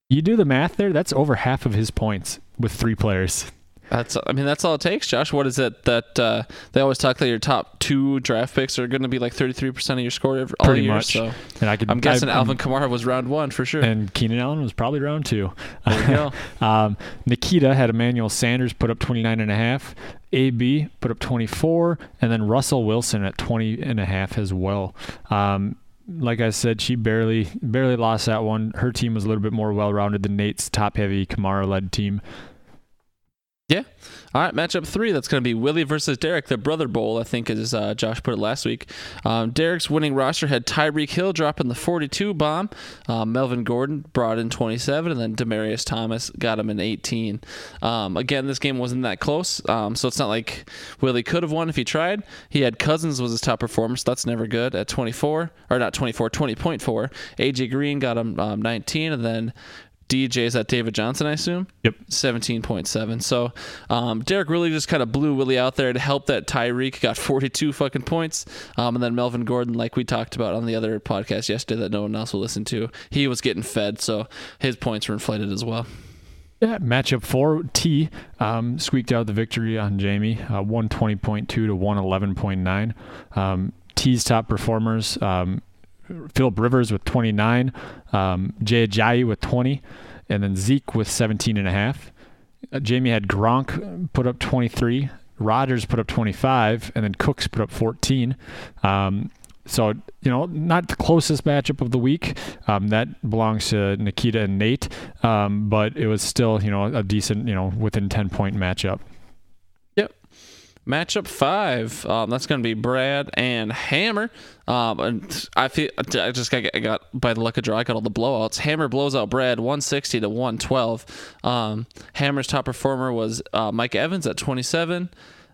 You do the math there. That's over half of his points with three players. That's I mean that's all it takes, Josh. What is it that uh, they always talk that your top two draft picks are going to be like 33% of your score every, all Pretty year. much. So And I could. I'm guessing I, Alvin Kamara was round one for sure. and Keenan Allen was probably round two. There you go. um, Nikita had Emmanuel Sanders put up 29 and a half. AB put up 24, and then Russell Wilson at 20 and a half as well. Um, like I said, she barely barely lost that one. Her team was a little bit more well-rounded than Nate's top-heavy Kamara-led team. All right, matchup three. That's going to be Willie versus Derek, the brother bowl. I think as uh, Josh put it last week. Um, Derek's winning roster had Tyreek Hill dropping the 42 bomb. Um, Melvin Gordon brought in 27, and then Demaryius Thomas got him in 18. Um, again, this game wasn't that close, um, so it's not like Willie could have won if he tried. He had Cousins was his top performer, so that's never good at 24 or not 24, 20.4. AJ Green got him um, 19, and then. DJ's at David Johnson, I assume. Yep. 17.7. So um, Derek really just kind of blew Willie out there to help that Tyreek got 42 fucking points. Um, and then Melvin Gordon, like we talked about on the other podcast yesterday that no one else will listen to, he was getting fed. So his points were inflated as well. Yeah, matchup four, T um, squeaked out the victory on Jamie, uh, 120.2 to 111.9. Um, T's top performers, um, Philip Rivers with 29, um, Jay Ajayi with 20, and then Zeke with 17 and a half. Uh, Jamie had Gronk put up 23, Rodgers put up 25, and then Cooks put up 14. Um, so, you know, not the closest matchup of the week. Um, that belongs to Nikita and Nate, um, but it was still, you know, a decent, you know, within 10 point matchup. Matchup five. Um, that's going to be Brad and Hammer. Um, and I feel I just got, I got by the luck of draw. I got all the blowouts. Hammer blows out Brad 160 to 112. Um, Hammer's top performer was uh, Mike Evans at 27.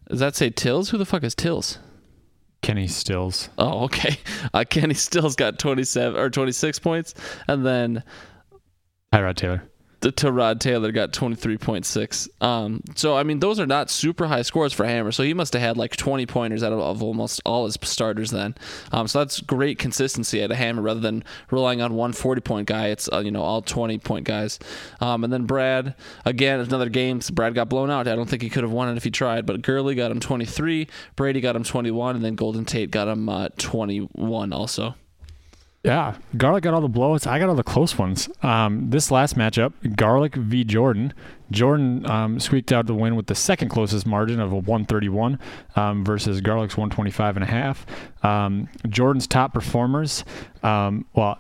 Does that say Tills? Who the fuck is Tills? Kenny Stills. Oh, okay. Uh, Kenny Stills got 27 or 26 points, and then Tyrod Taylor. The Tyrod Taylor got 23.6. Um, so I mean, those are not super high scores for Hammer. So he must have had like 20 pointers out of, of almost all his starters then. Um, so that's great consistency at a Hammer rather than relying on one 40 point guy. It's uh, you know all 20 point guys. Um, and then Brad again another game. Brad got blown out. I don't think he could have won it if he tried. But Gurley got him 23. Brady got him 21, and then Golden Tate got him uh, 21 also. Yeah, Garlic got all the blowouts. I got all the close ones. Um, this last matchup, Garlic v. Jordan. Jordan um, squeaked out the win with the second closest margin of a 131 um, versus Garlic's 125 and a half. Um, Jordan's top performers, um, well,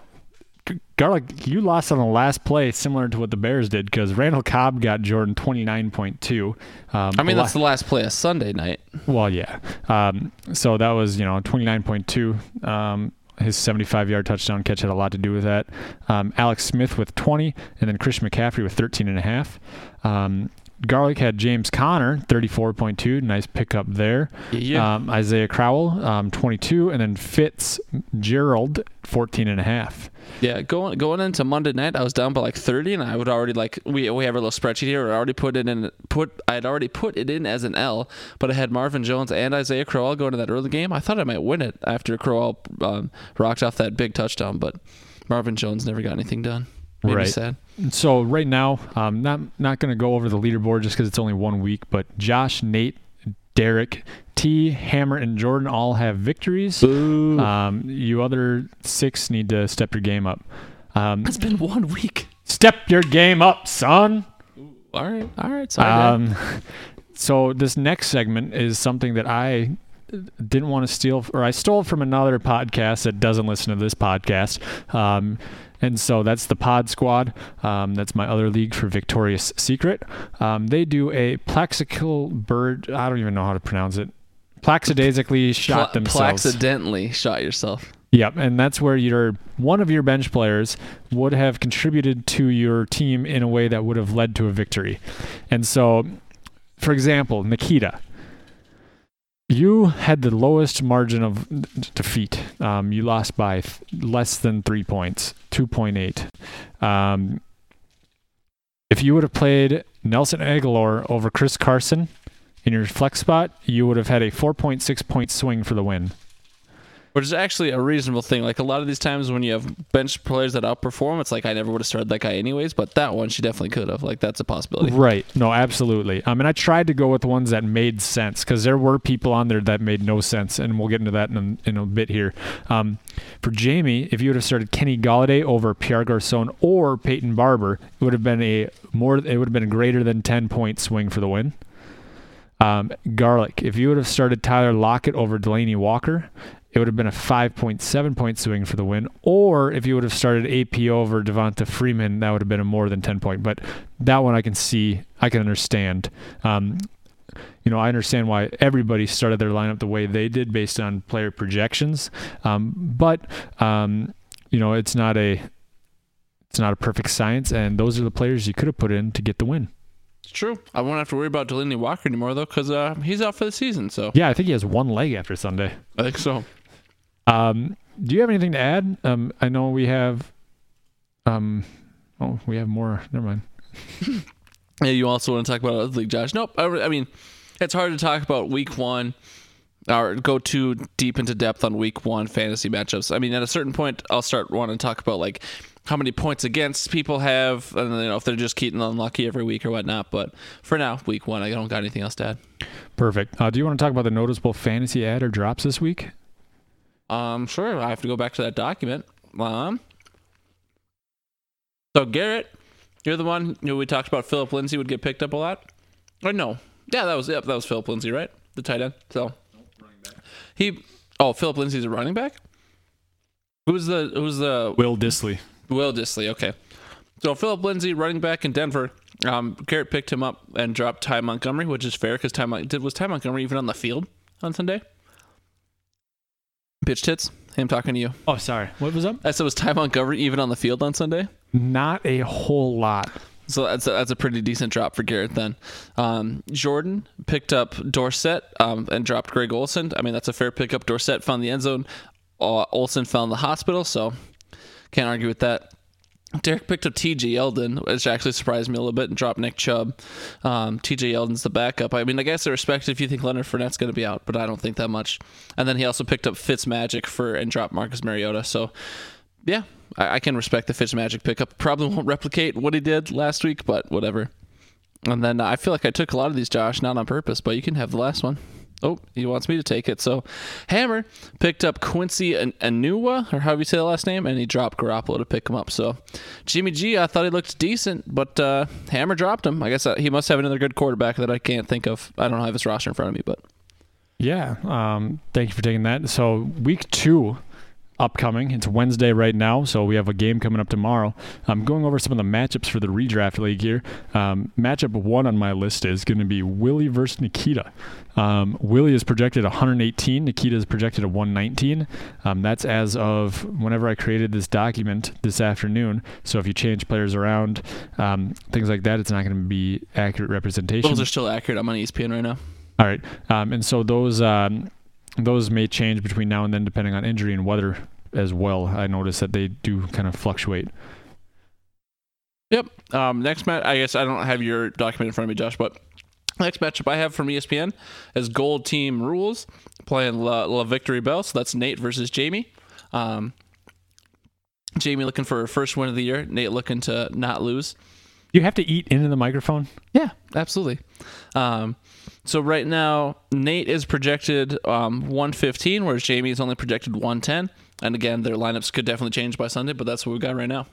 Garlic, you lost on the last play, similar to what the Bears did, because Randall Cobb got Jordan 29.2. Um, I mean, la- that's the last play of Sunday night. well, yeah. Um, so that was, you know, 29.2. Um, his 75 yard touchdown catch had a lot to do with that. Um, Alex Smith with 20, and then Christian McCaffrey with 13 and a half. Um, Garlic had James Conner, 34.2. Nice pickup there. Yeah. Um, Isaiah Crowell, um, 22. And then Fitzgerald, 14 and a half. Yeah, going going into Monday night, I was down by like thirty, and I would already like we we have a little spreadsheet here. I already put it in put I had already put it in as an L, but I had Marvin Jones and Isaiah Crowell going to that early game. I thought I might win it after Crowell um, rocked off that big touchdown, but Marvin Jones never got anything done. Made me Right. sad. So right now, um, not not going to go over the leaderboard just because it's only one week. But Josh, Nate, Derek, T, Hammer, and Jordan all have victories. Um, you other six need to step your game up. Um, It's been one week. step your game up, son. All right, all right. Sorry. Um, so this next segment is something that I didn't want to steal, or I stole from another podcast that doesn't listen to this podcast. Um, and so that's the Pod Squad. Um, that's my other league for Victorious Secret. Um, they do a plexical bird. I don't even know how to pronounce it. Plaxidasically shot Pla- themselves. Accidentally shot yourself. Yep, and that's where your one of your bench players would have contributed to your team in a way that would have led to a victory. And so, for example, Nikita, you had the lowest margin of defeat. Um, you lost by th- less than three points, two point eight. Um, if you would have played Nelson Agholor over Chris Carson in your flex spot, you would have had a four point six point swing for the win. Which is actually a reasonable thing. Like a lot of these times when you have bench players that outperform, it's like I never would have started that guy anyways. But that one, she definitely could have. Like that's a possibility. Right. No, absolutely. I mean, I tried to go with ones that made sense because there were people on there that made no sense, and we'll get into that in a, in a bit here. Um, for Jamie, if you would have started Kenny Golladay over Pierre Garcon or Peyton Barber, it would have been a more. It would have been a greater than ten point swing for the win. Um, Garlic, if you would have started Tyler Lockett over Delanie Walker, it would have been a 5.7 point swing for the win. Or if you would have started AP over Devonta Freeman, that would have been a more than 10 point. But that one I can see, I can understand. Um, you know, I understand why everybody started their lineup the way they did based on player projections. Um, but um, you know, it's not a it's not a perfect science, and those are the players you could have put in to get the win. It's true. I won't have to worry about Delanie Walker anymore though, because uh, he's out for the season. So Yeah, I think he has one leg after Sunday. I think so. Um, do you have anything to add? Um, I know we have. Um, oh, we have more. Never mind. Yeah, you also want to talk about other league, Josh? Nope. I, I mean, it's hard to talk about week one or go too deep into depth on week one fantasy matchups. I mean, at a certain point, I'll start wanting to talk about like how many points against people have, and you know if they're just keeping unlucky every week or whatnot. But for now, week one, I don't got anything else to add. Perfect. Uh, do you want to talk about the noticeable fantasy ad or drops this week? Um, sure. I have to go back to that document. Um, so Garrett, you're the one who we talked about. Philip Lindsay would get picked up a lot. Or no? Yeah, that was yep, that was Philip Lindsay, right? The tight end. So he. Oh, Philip Lindsay's a running back. Who's the Who's the Will Dissly. Will Dissly? Okay. So Philip Lindsay, running back in Denver. Um, Garrett picked him up and dropped Ty Montgomery, which is fair because Ty Mon- did was Ty Montgomery even on the field on Sunday? Pitch tits. Him talking to you. Oh, sorry. What was up? I said, was Ty Montgomery even on the field on Sunday? Not a whole lot. So that's a, that's a pretty decent drop for Garrett then. Um, Jordan picked up Dorsett um, and dropped Greg Olsen. I mean, that's a fair pickup. Dorsett found the end zone. Uh, Olson found the hospital, so can't argue with that. Derek picked up TJ Yeldon, which actually surprised me a little bit, and dropped Nick Chubb. Um, TJ Yeldon's the backup. I mean, I guess I respect if you think Leonard Fournette's going to be out, but I don't think that much. And then he also picked up Fitzmagic for and dropped Marcus Mariota. So, yeah, I, I can respect the Fitzmagic pickup. Probably won't replicate what he did last week, but whatever. And then uh, I feel like I took a lot of these, Josh, not on purpose, but you can have the last one. Oh, he wants me to take it. So, Hammer picked up Quincy An- Anua, or however you say the last name, and he dropped Garoppolo to pick him up. So, Jimmy G, I thought he looked decent, but uh, Hammer dropped him. I guess he must have another good quarterback that I can't think of. I don't have his roster in front of me, but Yeah. Um, thank you for taking that. So week two, upcoming. It's Wednesday right now, so we have a game coming up tomorrow. I'm going over some of the matchups for the redraft league here. Um, matchup one on my list is going to be Willie versus Nikita. Um, Willie is projected 118. Nikita is projected at 119. Um, that's as of whenever I created this document this afternoon. So if you change players around, um, things like that, it's not going to be accurate representation. Those are still accurate. I'm on ESPN right now. All right, um, and so those um, those may change between now and then depending on injury and weather as well. I notice that they do kind of fluctuate. Yep. Um, next match, I guess I don't have your document in front of me, Josh, but next matchup I have from ESPN is Gold Team Rules playing La, La Victory Bell. So that's Nate versus Jamie. Um, Jamie looking for her first win of the year. Nate looking to not lose. You have to eat into the microphone. Yeah, absolutely. Um, so right now, Nate is projected um, 115, whereas Jamie is only projected 110. And again, their lineups could definitely change by Sunday, but that's what we've got right now.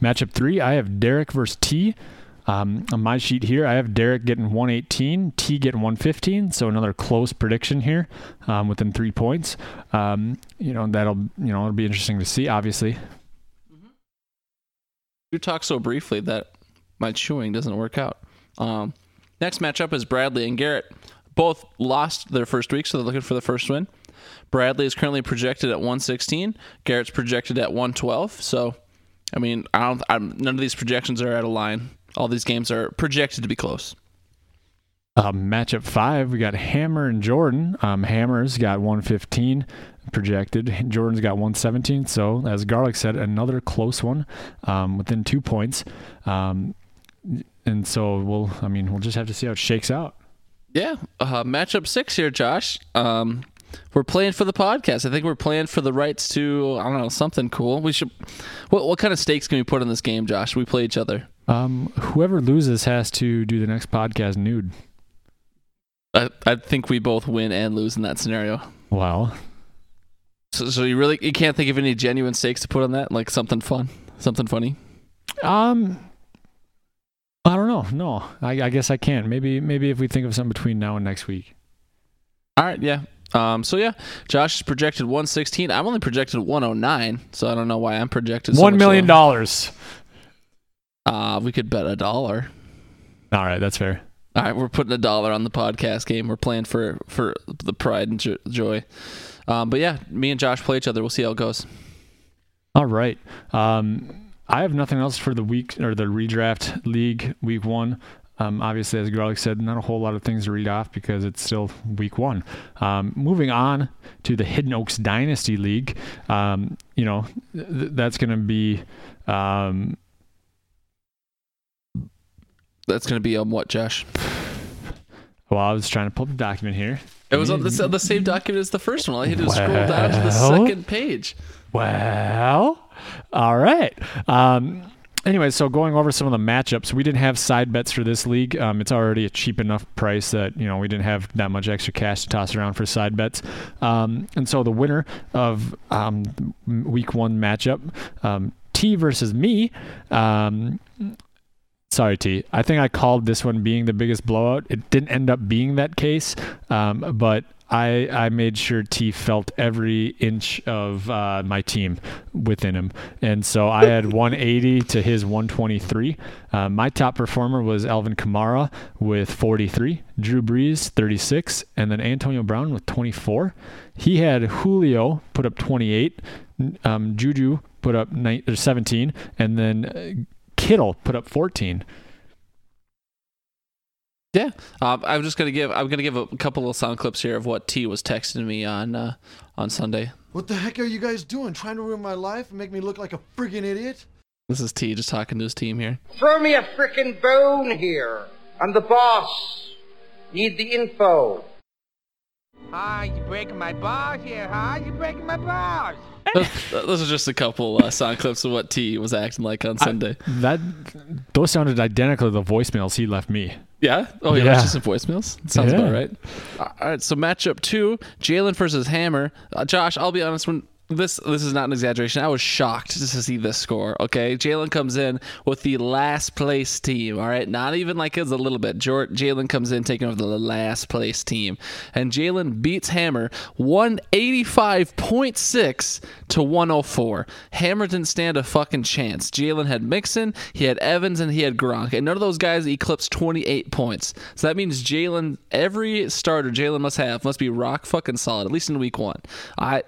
Matchup three, I have Derek versus T. Um, on my sheet here, I have Derek getting 118, T getting 115. So another close prediction here, um, within three points. Um, you know that'll you know it'll be interesting to see. Obviously, You talk so briefly that my chewing doesn't work out. Um, next matchup is Bradley and Garrett. Both lost their first week, so they're looking for the first win. Bradley is currently projected at 116. Garrett's projected at 112. So, I mean, I don't. I'm, none of these projections are out of line. All these games are projected to be close. Uh, matchup five, we got Hammer and Jordan. Um, Hammer's got 115 projected. Jordan's got 117. So, as Garlic said, another close one um, within two points. Um, and so we'll, I mean, we'll just have to see how it shakes out. Yeah, uh, matchup six here, Josh. Um, we're playing for the podcast. I think we're playing for the rights to I don't know something cool. We should. What what kind of stakes can we put in this game, Josh? We play each other. Um, whoever loses has to do the next podcast nude. I I think we both win and lose in that scenario. Wow. So, so you really you can't think of any genuine stakes to put on that, like something fun, something funny. Um, I don't know. No, I, I guess I can't. Maybe, maybe if we think of something between now and next week. All right, yeah. Um, so yeah, Josh is projected 116. I'm only projected 109, so I don't know why I'm projected. So One million dollars. Uh, we could bet a dollar. All right, that's fair. All right, we're putting a dollar on the podcast game. We're playing for for the pride and jo- joy. Um, but yeah, me and Josh play each other. We'll see how it goes. All right. Um, I have nothing else for the week or the redraft league week one. Um, obviously, as Garlic said, not a whole lot of things to read off because it's still week one. Um, moving on to the Hidden Oaks Dynasty League, um, you know, th- that's going to be. Um, That's gonna be on what, Josh? well, I was trying to pull the document here. It was on the, the same document as the first one. All I had to scroll down to the second page. Well, all right. Um, anyway, so going over some of the matchups, we didn't have side bets for this league. Um, it's already a cheap enough price that you know we didn't have that much extra cash to toss around for side bets. Um, and so the winner of um, week one matchup, um, T versus me. Um, Sorry, T. I think I called this one being the biggest blowout. It didn't end up being that case, um, but I I made sure T felt every inch of uh, my team within him, and so I had 180 to his 123. Uh, my top performer was Alvin Kamara with 43, Drew Brees 36, and then Antonio Brown with 24. He had Julio put up 28, um, Juju put up nine, or 17, and then. Uh, Kittle put up 14. Yeah, um, I'm just gonna give I'm gonna give a couple of sound clips here of what T was texting me on uh, on Sunday. What the heck are you guys doing? Trying to ruin my life and make me look like a friggin' idiot? This is T just talking to his team here. Throw me a frickin' bone here. I'm the boss. Need the info. Ah, you breaking my balls here, huh? You breaking my balls. those, are just a couple uh, sound clips of what T was acting like on Sunday. That those sounded identical to the voicemails he left me. yeah. Oh, yeah. Yeah. Just some voicemails. Sounds Yeah. about right. All right. So matchup two: Jalen versus Hammer. Uh, Josh, I'll be honest. When this this is not an exaggeration. I was shocked to see this score. Okay, Jalen comes in with the last place team. All right, not even like it's a little bit. Jalen comes in taking over the last place team, and Jalen beats Hammer one eighty five point six to one hundred four. Hammer didn't stand a fucking chance. Jalen had Mixon, he had Evans, and he had Gronk, and none of those guys eclipsed twenty eight points. So that means Jalen, every starter Jalen must have must be rock fucking solid at least in week one. I.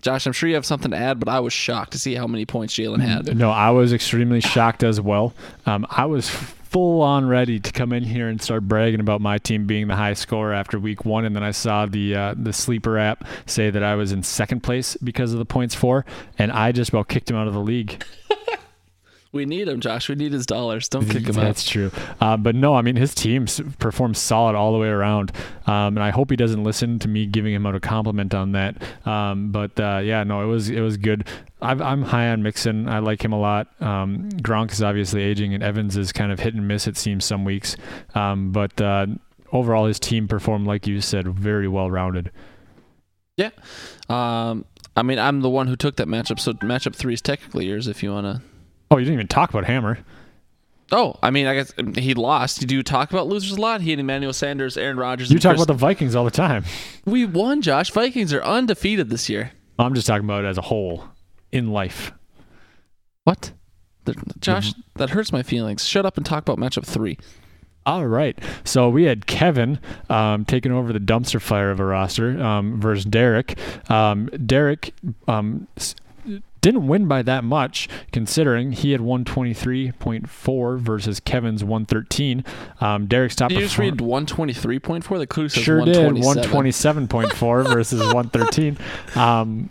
Josh, I'm sure you have something to add, but I was shocked to see how many points Jalen had. No, I was extremely shocked as well. Um, I was full on ready to come in here and start bragging about my team being the high scorer after week one, and then I saw the uh, the sleeper app say that I was in second place because of the points for, and I just about kicked him out of the league. We need him, Josh. We need his dollars. Don't kick him out. That's true. Uh, but no, I mean his team performs solid all the way around, um, and I hope he doesn't listen to me giving him out a compliment on that. Um, but uh, yeah, no, it was it was good. I've, I'm high on Mixon. I like him a lot. Um, Gronk is obviously aging, and Evans is kind of hit and miss. It seems some weeks, um, but uh, overall his team performed like you said, very well rounded. Yeah. Um, I mean, I'm the one who took that matchup, so matchup three is technically yours if you want to. Oh, you didn't even talk about Hammer. Oh, I mean, I guess he lost. You do you talk about losers a lot? He and Emmanuel Sanders, Aaron Rodgers. You talk Chris- about the Vikings all the time. We won, Josh. Vikings are undefeated this year. I'm just talking about it as a whole in life. What? The- Josh, that hurts my feelings. Shut up and talk about matchup three. All right. So we had Kevin um, taking over the dumpster fire of a roster um, versus Derek. Um, Derek um, didn't win by that much, considering he had 123.4 versus Kevin's 113. Um, Derek's top Did you just read 123.4? The clue says Sure did. 127.4 versus 113. Um,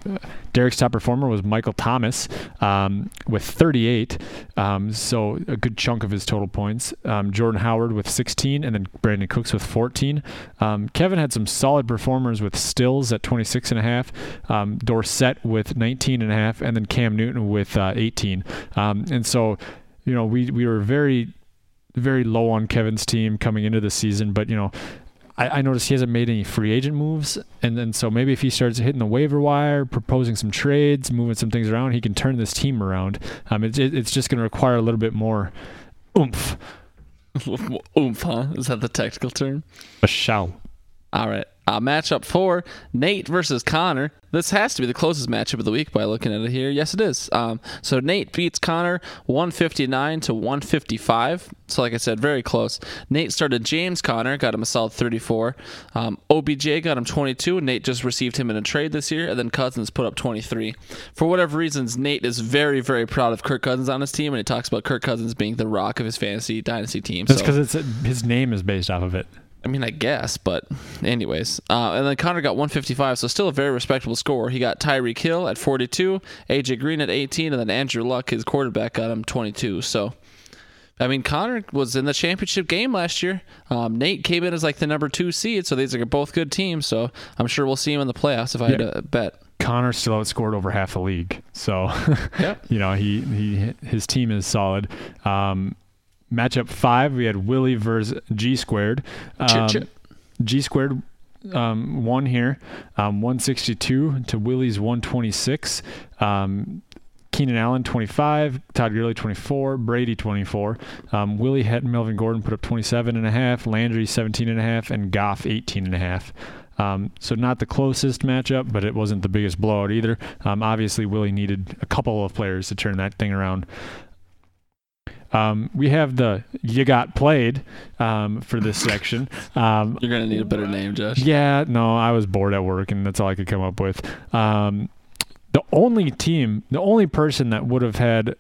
Derek's top performer was Michael Thomas um, with 38. Um, so a good chunk of his total points. Um, Jordan Howard with 16, and then Brandin Cooks with 14. Um, Kevin had some solid performers with Stills at 26 and a half, um, Dorsett with 19 and a half, and then Cam Newton with uh, 18. Um, and so, you know, we we were very very low on Kevin's team coming into the season, but you know, I, I noticed he hasn't made any free agent moves, and then so maybe if he starts hitting the waiver wire, proposing some trades, moving some things around, he can turn this team around. Um, it, it, it's just going to require a little bit more oomph. Oomph, huh? Is that the technical term? A shell. All right. Uh, matchup four, Nate versus Connor. This has to be the closest matchup of the week by looking at it here. Yes, it is. Um, so Nate beats Connor 159 to 155. So, like I said, very close. Nate started James Conner, got him a solid 34. Um, OBJ got him 22, and Nate just received him in a trade this year. And then Cousins put up 23. For whatever reasons, Nate is very, very proud of Kirk Cousins on his team, and he talks about Kirk Cousins being the rock of his fantasy dynasty team. That's because it's his name is based off of it. I mean, I guess, but anyways. Uh, and then Connor got 155, so still a very respectable score. He got Tyreek Hill at 42, AJ Green at 18, and then Andrew Luck, his quarterback, got him 22. So, I mean, Connor was in the championship game last year. Um, Nate came in as like the number two seed, so these are both good teams. So I'm sure we'll see him in the playoffs if I had to bet. Connor still outscored over half the league, so Yep. you know he he his team is solid. Um, matchup five, we had Willie versus G squared. Um. G squared um, won here, um, 162 to Willie's 126. Um, Keenan Allen 25, Todd Gurley 24, Brady 24. Um, Willie had Melvin Gordon put up 27 and a half, Landry 17 and a half, and Goff 18 and a half. Um, so not the closest matchup, but it wasn't the biggest blowout either. Um, obviously, Willie needed a couple of players to turn that thing around. Um, we have the you got played um, for this section. Um, You're going to need a better name, Josh. yeah, no, I was bored at work, and that's all I could come up with. Um, the only team, the only person that would have had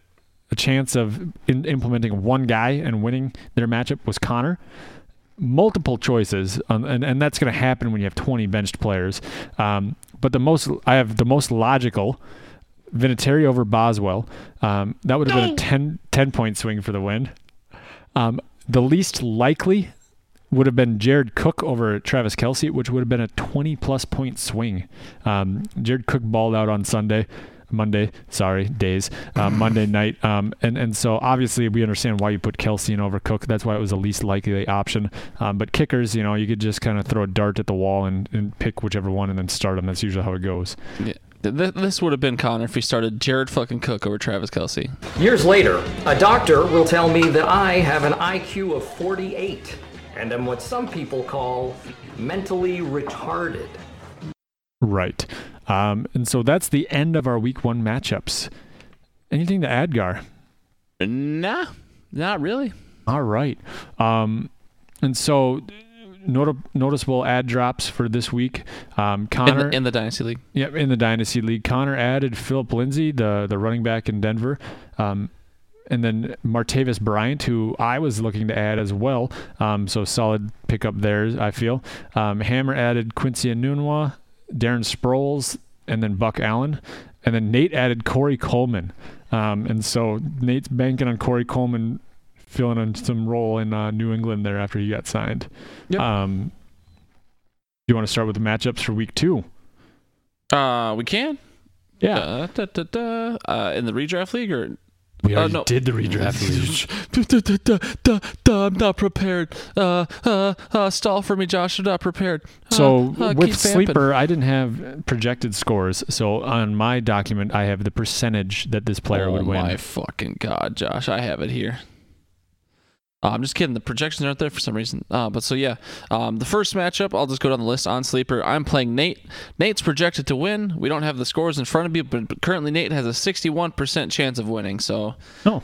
a chance of in, implementing one guy and winning their matchup was Connor. Multiple choices, um, and and that's going to happen when you have 20 benched players. Um, but the most, I have the most logical. Vinatieri over Boswell. Um, that would have been a 10, 10 point swing for the win. Um, the least likely would have been Jared Cook over Travis Kelce, which would have been a 20 plus point swing. Um, Jared Cook balled out on Sunday, Monday, sorry, days, uh, Monday night. Um, and, and so obviously we understand why you put Kelsey in over Cook. That's why it was the least likely option. Um, but kickers, you know, you could just kind of throw a dart at the wall and, and pick whichever one and then start them. That's usually how it goes. Yeah. Th- this would have been Connor if he started Jared fucking Cook over Travis Kelce. Years later, a doctor will tell me that I have an IQ of 48 and am what some people call mentally retarded. Right. Um, and so that's the end of our week one matchups. Anything to add, Gar? Nah, not really. All right. Um, and so noti- noticeable ad drops for this week. Um, In Connor, the, in the Dynasty League. Yep, in the Dynasty League, Connor added Philip Lindsay, the the running back in Denver, um, and then Martavis Bryant, who I was looking to add as well. Um, so solid pickup there, I feel. Um, Hammer added Quincy Enunwa, Darren Sproles, and then Buck Allen, and then Nate added Corey Coleman. Um, and so Nate's banking on Corey Coleman filling in some role in uh, New England there after he got signed. Yep. Um, do you want to start with the matchups for week two? Uh, we can. Yeah. Uh, da, da, da. Uh, in the redraft league or We Uh, already no. did the redraft I'm not prepared. Uh, uh, uh, stall for me, Josh. I'm not prepared. Uh, So uh, with sleeper, I didn't have projected scores. So on my document, I have the percentage that this player oh would win. Oh my fucking god, Josh! I have it here. Uh, I'm just kidding. The projections aren't there for some reason. Uh, but so yeah, um, the first matchup, I'll just go down the list on sleeper. I'm playing Nate. Nate's projected to win. We don't have the scores in front of you, but currently Nate has a 61% chance of winning. So No.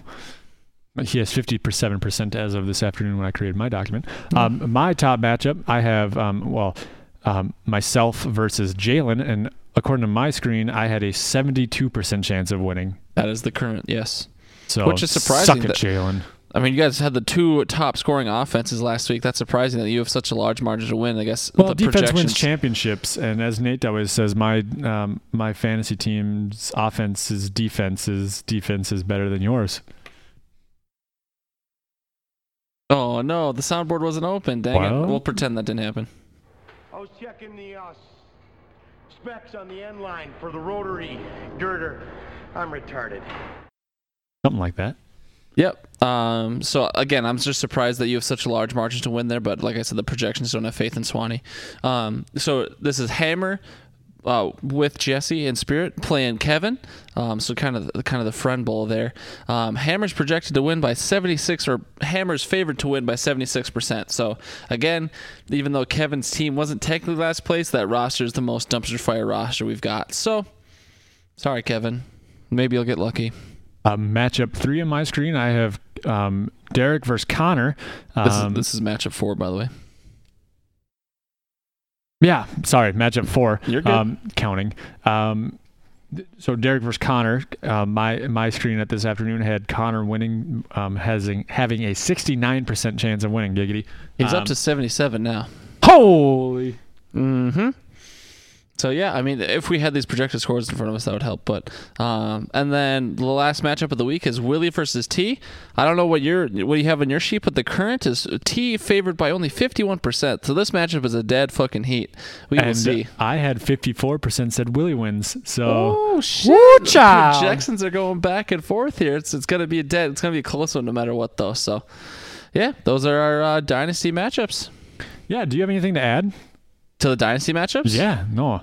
He has 57% as of this afternoon when I created my document. Um, my top matchup, I have, um, well, um, myself versus Jalen. And according to my screen, I had a 72% chance of winning. that is the current yes. So Which is surprising Suck it, Jalen. I mean, you guys had the two top scoring offenses last week. That's surprising that you have such a large margin to win. I guess Well, the defense wins championships, and as Nate always says, my um, my fantasy team's offense's defense's defense is better than yours. Oh no, the soundboard wasn't open. Dang Well- it. We'll pretend that didn't happen. I was checking the uh, specs on the end line for the rotary girder. I'm retarded. Something like that. Yep. Um, so again, I'm just surprised that you have such a large margin to win there. But like I said, the projections don't have faith in Swanee. Um, so this is Hammer uh, with Jesse and Spirit playing Kevin. Um, so kind of kind of the friend bowl there. Um, Hammer's projected to win by 76, or Hammer's favored to win by 76 percent. So again, even though Kevin's team wasn't technically last place, that roster is the most dumpster fire roster we've got. So sorry, Kevin. Maybe you'll get lucky. Uh, matchup three on my screen, I have um, Derek versus Connor. This, Um, is, this is matchup four, by the way. Yeah, sorry, matchup four. You're good. Um, counting. Um, so Derek versus Connor. Uh, my my screen at this afternoon had Connor winning, um, having having a sixty nine percent chance of winning. Giggity. He's Um, up to 77 now. holy. Mm-hmm. So yeah, I mean, if we had these projected scores in front of us, that would help. But um, and then the last matchup of the week is Willie versus T. I don't know what your what you have in your sheet, but the current is T favored by only 51 percent. So this matchup is a dead fucking heat. We will see. I had fifty four percent said Willie wins. So Oh shit! Woo. Projections are going back and forth here. It's it's gonna be a dead. It's gonna be a close one no matter what though. So yeah, those are our uh, dynasty matchups. yeah, do you have anything to add? To the dynasty matchups? Yeah, no.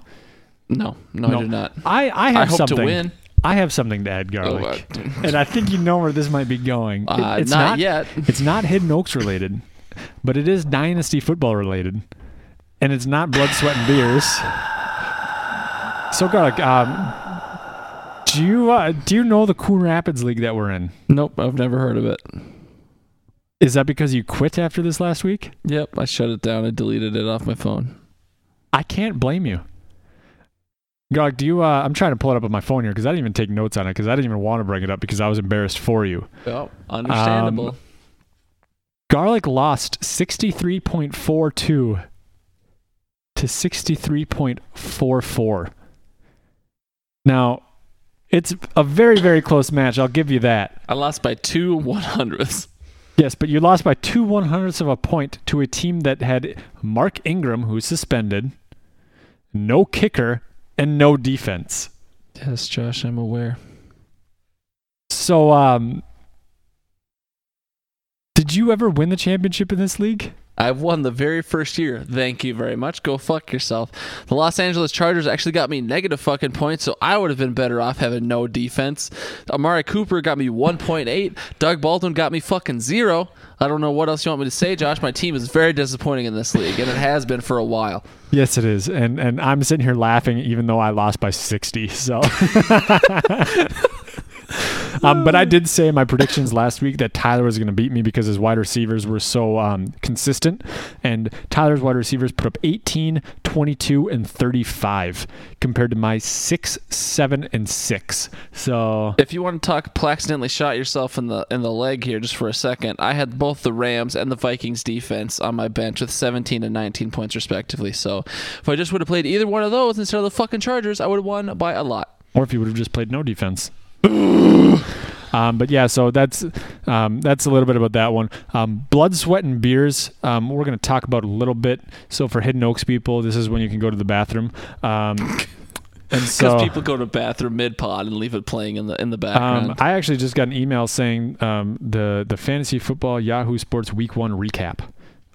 No, no, I do not. I I I have hope something. to win. I have something to add, Oh, garlic. uh, and I think you know where this might be going. It- Uh, it's not yet. It's not Hidden Oaks related, but it is Dynasty football related, and it's not blood, sweat, and beers. So, garlic, um, do you uh, do you know the Coon Rapids league that we're in? Nope, I've never heard of it. Is that because you quit after this last week? Yep, I shut it down. I deleted it off my phone. I can't blame you. Garlic, do you? Uh, I'm trying to pull it up on my phone here because I didn't even take notes on it because I didn't even want to bring it up because I was embarrassed for you. Oh, understandable. Um, Garlic lost 63.42 to 63.44. Now, it's a very, very close match. I'll give you that. I lost by two one hundredths. Yes, but you lost by two one hundredths of a point to a team that had Mark Ingram, who's suspended, no kicker, and no defense. Yes, Josh, I'm aware. So, um, did you ever win the championship in this league? I've won the very first year. Thank you very much. Go fuck yourself. The Los Angeles Chargers actually got me negative fucking points, so I would have been better off having no defense. Amari Cooper got me 1.8. Doug Baldwin got me fucking zero. I don't know what else you want me to say, Josh. My team is very disappointing in this league, and it has been for a while. Yes, it is, and and I'm sitting here laughing even though I lost by 60. So. Um, but I did say in my predictions last week that Tyler was going to beat me because his wide receivers were so um, consistent. And Tyler's wide receivers put up 18, 22, and 35 compared to my 6, 7, and 6. So If you want to talk accidentally shot yourself in the in the leg here just for a second, I had both the Rams and the Vikings defense on my bench with 17 and 19 points respectively. So if I just would have played either one of those instead of the fucking Chargers, I would have won by a lot. or if you would have just played no defense. um, but yeah, so that's um, that's a little bit about that one. Um, blood, sweat, and beers. Um, we're going to talk about a little bit. So for Hidden Oaks people, this is when you can go to the bathroom. Um, and Because so people go to bathroom mid pod and leave it playing in the in the background. um, I actually just got an email saying um, the the fantasy football Yahoo Sports Week One recap.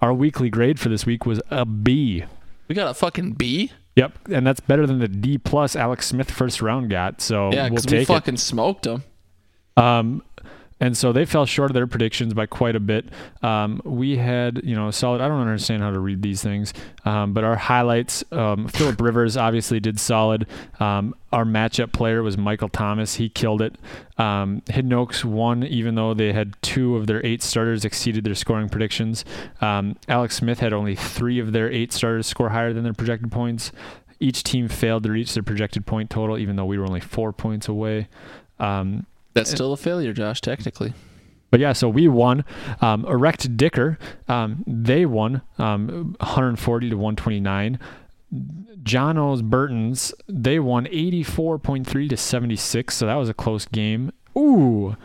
Our weekly grade for this week was a B. we got a fucking B. Yep, and that's better than the D plus Alex Smith first round got. So Yeah, we'll take we it. fucking smoked them. Um, and so they fell short of their predictions by quite a bit. Um, we had, you know, solid. I don't understand how to read these things, um, but our highlights: um, Philip Rivers obviously did solid. Um, our matchup player was Michael Thomas. He killed it. Um, Hidden Oaks won, even though they had two of their eight starters exceeded their scoring predictions. Um, Alex Smith had only three of their eight starters score higher than their projected points. Each team failed to reach their projected point total, even though we were only four points away. Um, That's still a failure, Josh. Technically, but yeah, so we won. Um, Erect Dicker, um, they won um, 140 to 129. John O's Burtons, they won 84.3 to 76, so that was a close game. Ooh,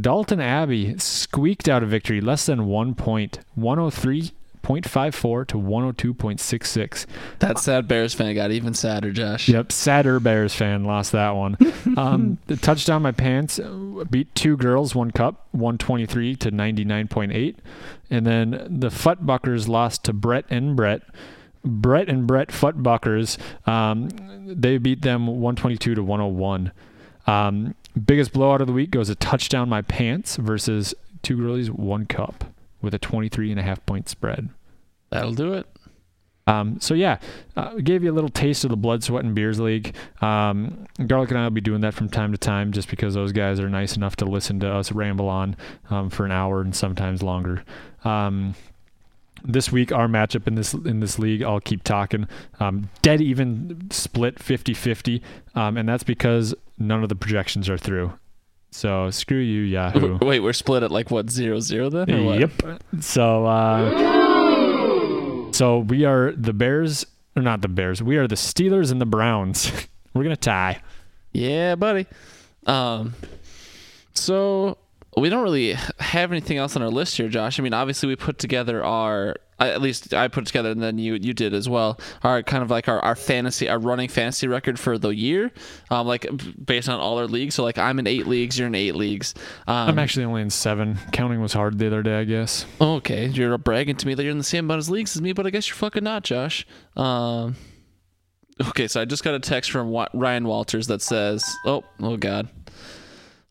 Dalton Abbey squeaked out a victory, less than one point, 103.54 to 102.66. that sad Bears fan got even sadder, Josh. Yep, sadder Bears fan lost that one. um, the touchdown my pants uh, beat two girls, one cup, 123 to 99.8. And then the Futbuckers lost to Brett and Brett. Brett and Brett Futbuckers, um, they beat them 122 to 101. Um, biggest blowout of the week goes a touchdown my pants versus two girlies, one cup with a 23 and a half point spread. That'll do it. Um, so yeah, uh, gave you a little taste of the Blood, Sweat, and Beers League. Um, Garlic and I will be doing that from time to time, just because those guys are nice enough to listen to us ramble on um, for an hour and sometimes longer. Um, this week, our matchup in this in this league, I'll keep talking. Um, dead even split 50-50, um, and that's because none of the projections are through. So screw you, Yahoo. Wait, we're split at like what zero zero then? Or what? Yep. So, uh, so we are the Bears, or not the Bears. We are the Steelers and the Browns. We're gonna tie. Yeah, buddy. Um, so we don't really have anything else on our list here, Josh. I mean, obviously we put together our at least I put together, and then you you did as well. Our kind of like our, our fantasy, our running fantasy record for the year, um, like based on all our leagues. So like I'm in eight leagues, you're in eight leagues. Um, I'm actually only in seven. Counting was hard the other day, I guess. Okay, you're bragging to me that you're in the same amount of leagues as me, but I guess you're fucking not, Josh. Um, okay, so I just got a text from Ryan Walters that says, "Oh, oh God."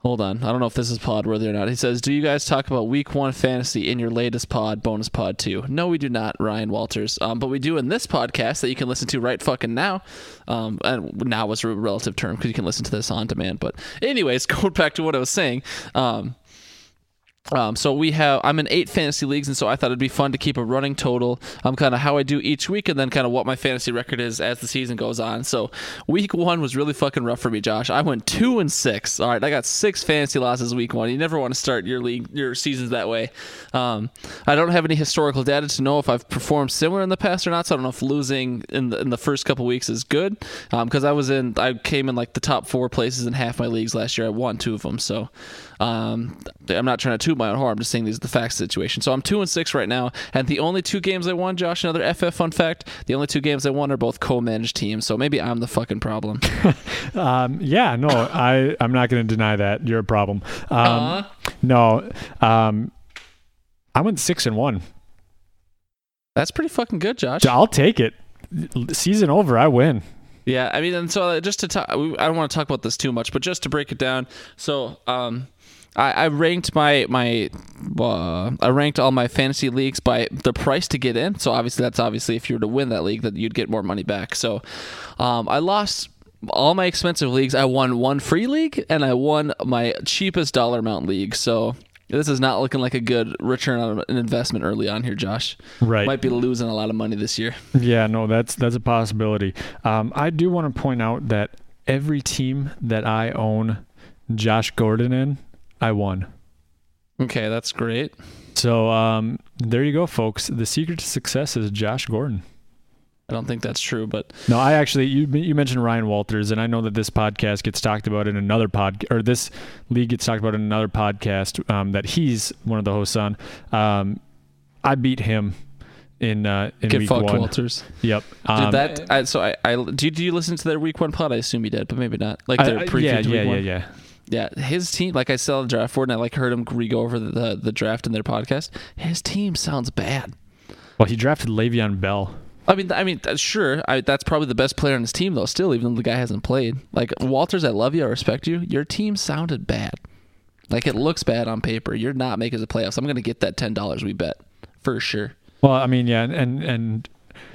Hold on. I don't know if this is pod worthy or not. He says, Do you guys talk about week one fantasy in your latest pod, bonus pod two? No, we do not, Ryan Walters. Um, but we do in this podcast that you can listen to right fucking now. Um, and now was a relative term because you can listen to this on demand. But, anyways, going back to what I was saying. Um, um, so we have I'm in eight fantasy leagues, and so I thought it'd be fun to keep a running total. Um, kind of how I do each week, and then kind of what my fantasy record is as the season goes on. So week one was really fucking rough for me, Josh. I went two and six. All right, I got six fantasy losses week one. You never want to start your league your seasons that way. Um, I don't have any historical data to know if I've performed similar in the past or not. So I don't know if losing in the in the first couple weeks is good. because I was in I came in like the top four places in half my leagues last year. I won two of them. So. Um, I'm not trying to toot my own horn. I'm just saying these are the facts the situation. So I'm two and six right now, and the only two games I won, Josh, another FF fun fact. The only two games I won are both co-managed teams. So maybe I'm the fucking problem. Um, yeah, no, I I'm not gonna deny that you're a problem. Um, Aw. no, um, I went six and one. That's pretty fucking good, Josh. I'll take it. Season over, I win. Yeah, I mean, and so uh, just to talk, I don't want to talk about this too much, but just to break it down. So, um, I, I ranked my my uh, I ranked all my fantasy leagues by the price to get in. So obviously, that's obviously if you were to win that league, that you'd get more money back. So, um, I lost all my expensive leagues. I won one free league, and I won my cheapest dollar amount league. So. This is not looking like a good return on an investment early on here, Josh. Right. Might be losing a lot of money this year. Yeah, no, that's that's a possibility. Um, I do want to point out that every team that I own Josh Gordon in, I won. Okay, that's great. So um, there you go, folks. The secret to success is Josh Gordon. I don't think that's true, but No, I actually you you mentioned Ryan Walters, and I know that this podcast gets talked about in another pod or this league gets talked about in another podcast um, that he's one of the hosts on. Um, I beat him in uh, in get week fucked, one. Walters. Yep. Did Um, that? I, so I, I do. Do you listen to their week one pod? I assume you did, but maybe not. Like their I- preview yeah, yeah, yeah, yeah. Yeah, his team. Like I saw the draft board, and I like heard him re go over the, the the draft in their podcast. His team sounds bad. Well, he drafted Le'Veon Bell. I mean, I mean, sure, I, that's probably the best player on his team, though. Still, even though the guy hasn't played. Like Walters, I love you, I respect you. Your team sounded bad. Like it looks bad on paper. You're not making the playoffs. I'm gonna get that ten dollars we bet for sure. Well, I mean, yeah, and and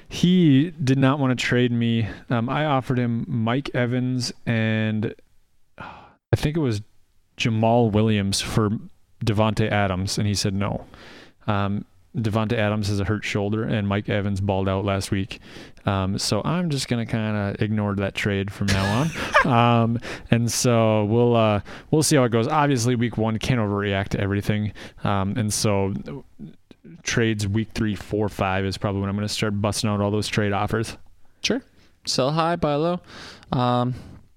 he did not want to trade me. Um, I offered him Mike Evans and I think it was Jamaal Williams for Davante Adams, and he said no. Um, Davante Adams has a hurt shoulder, and Mike Evans balled out last week. Um, so I'm just gonna kind of ignore that trade from now on. um, and so we'll uh, we'll see how it goes. Obviously, week one can't overreact to everything, um, and so trades week three, four, five is probably when I'm gonna start busting out all those trade offers. Sure. Sell high, buy low. Um,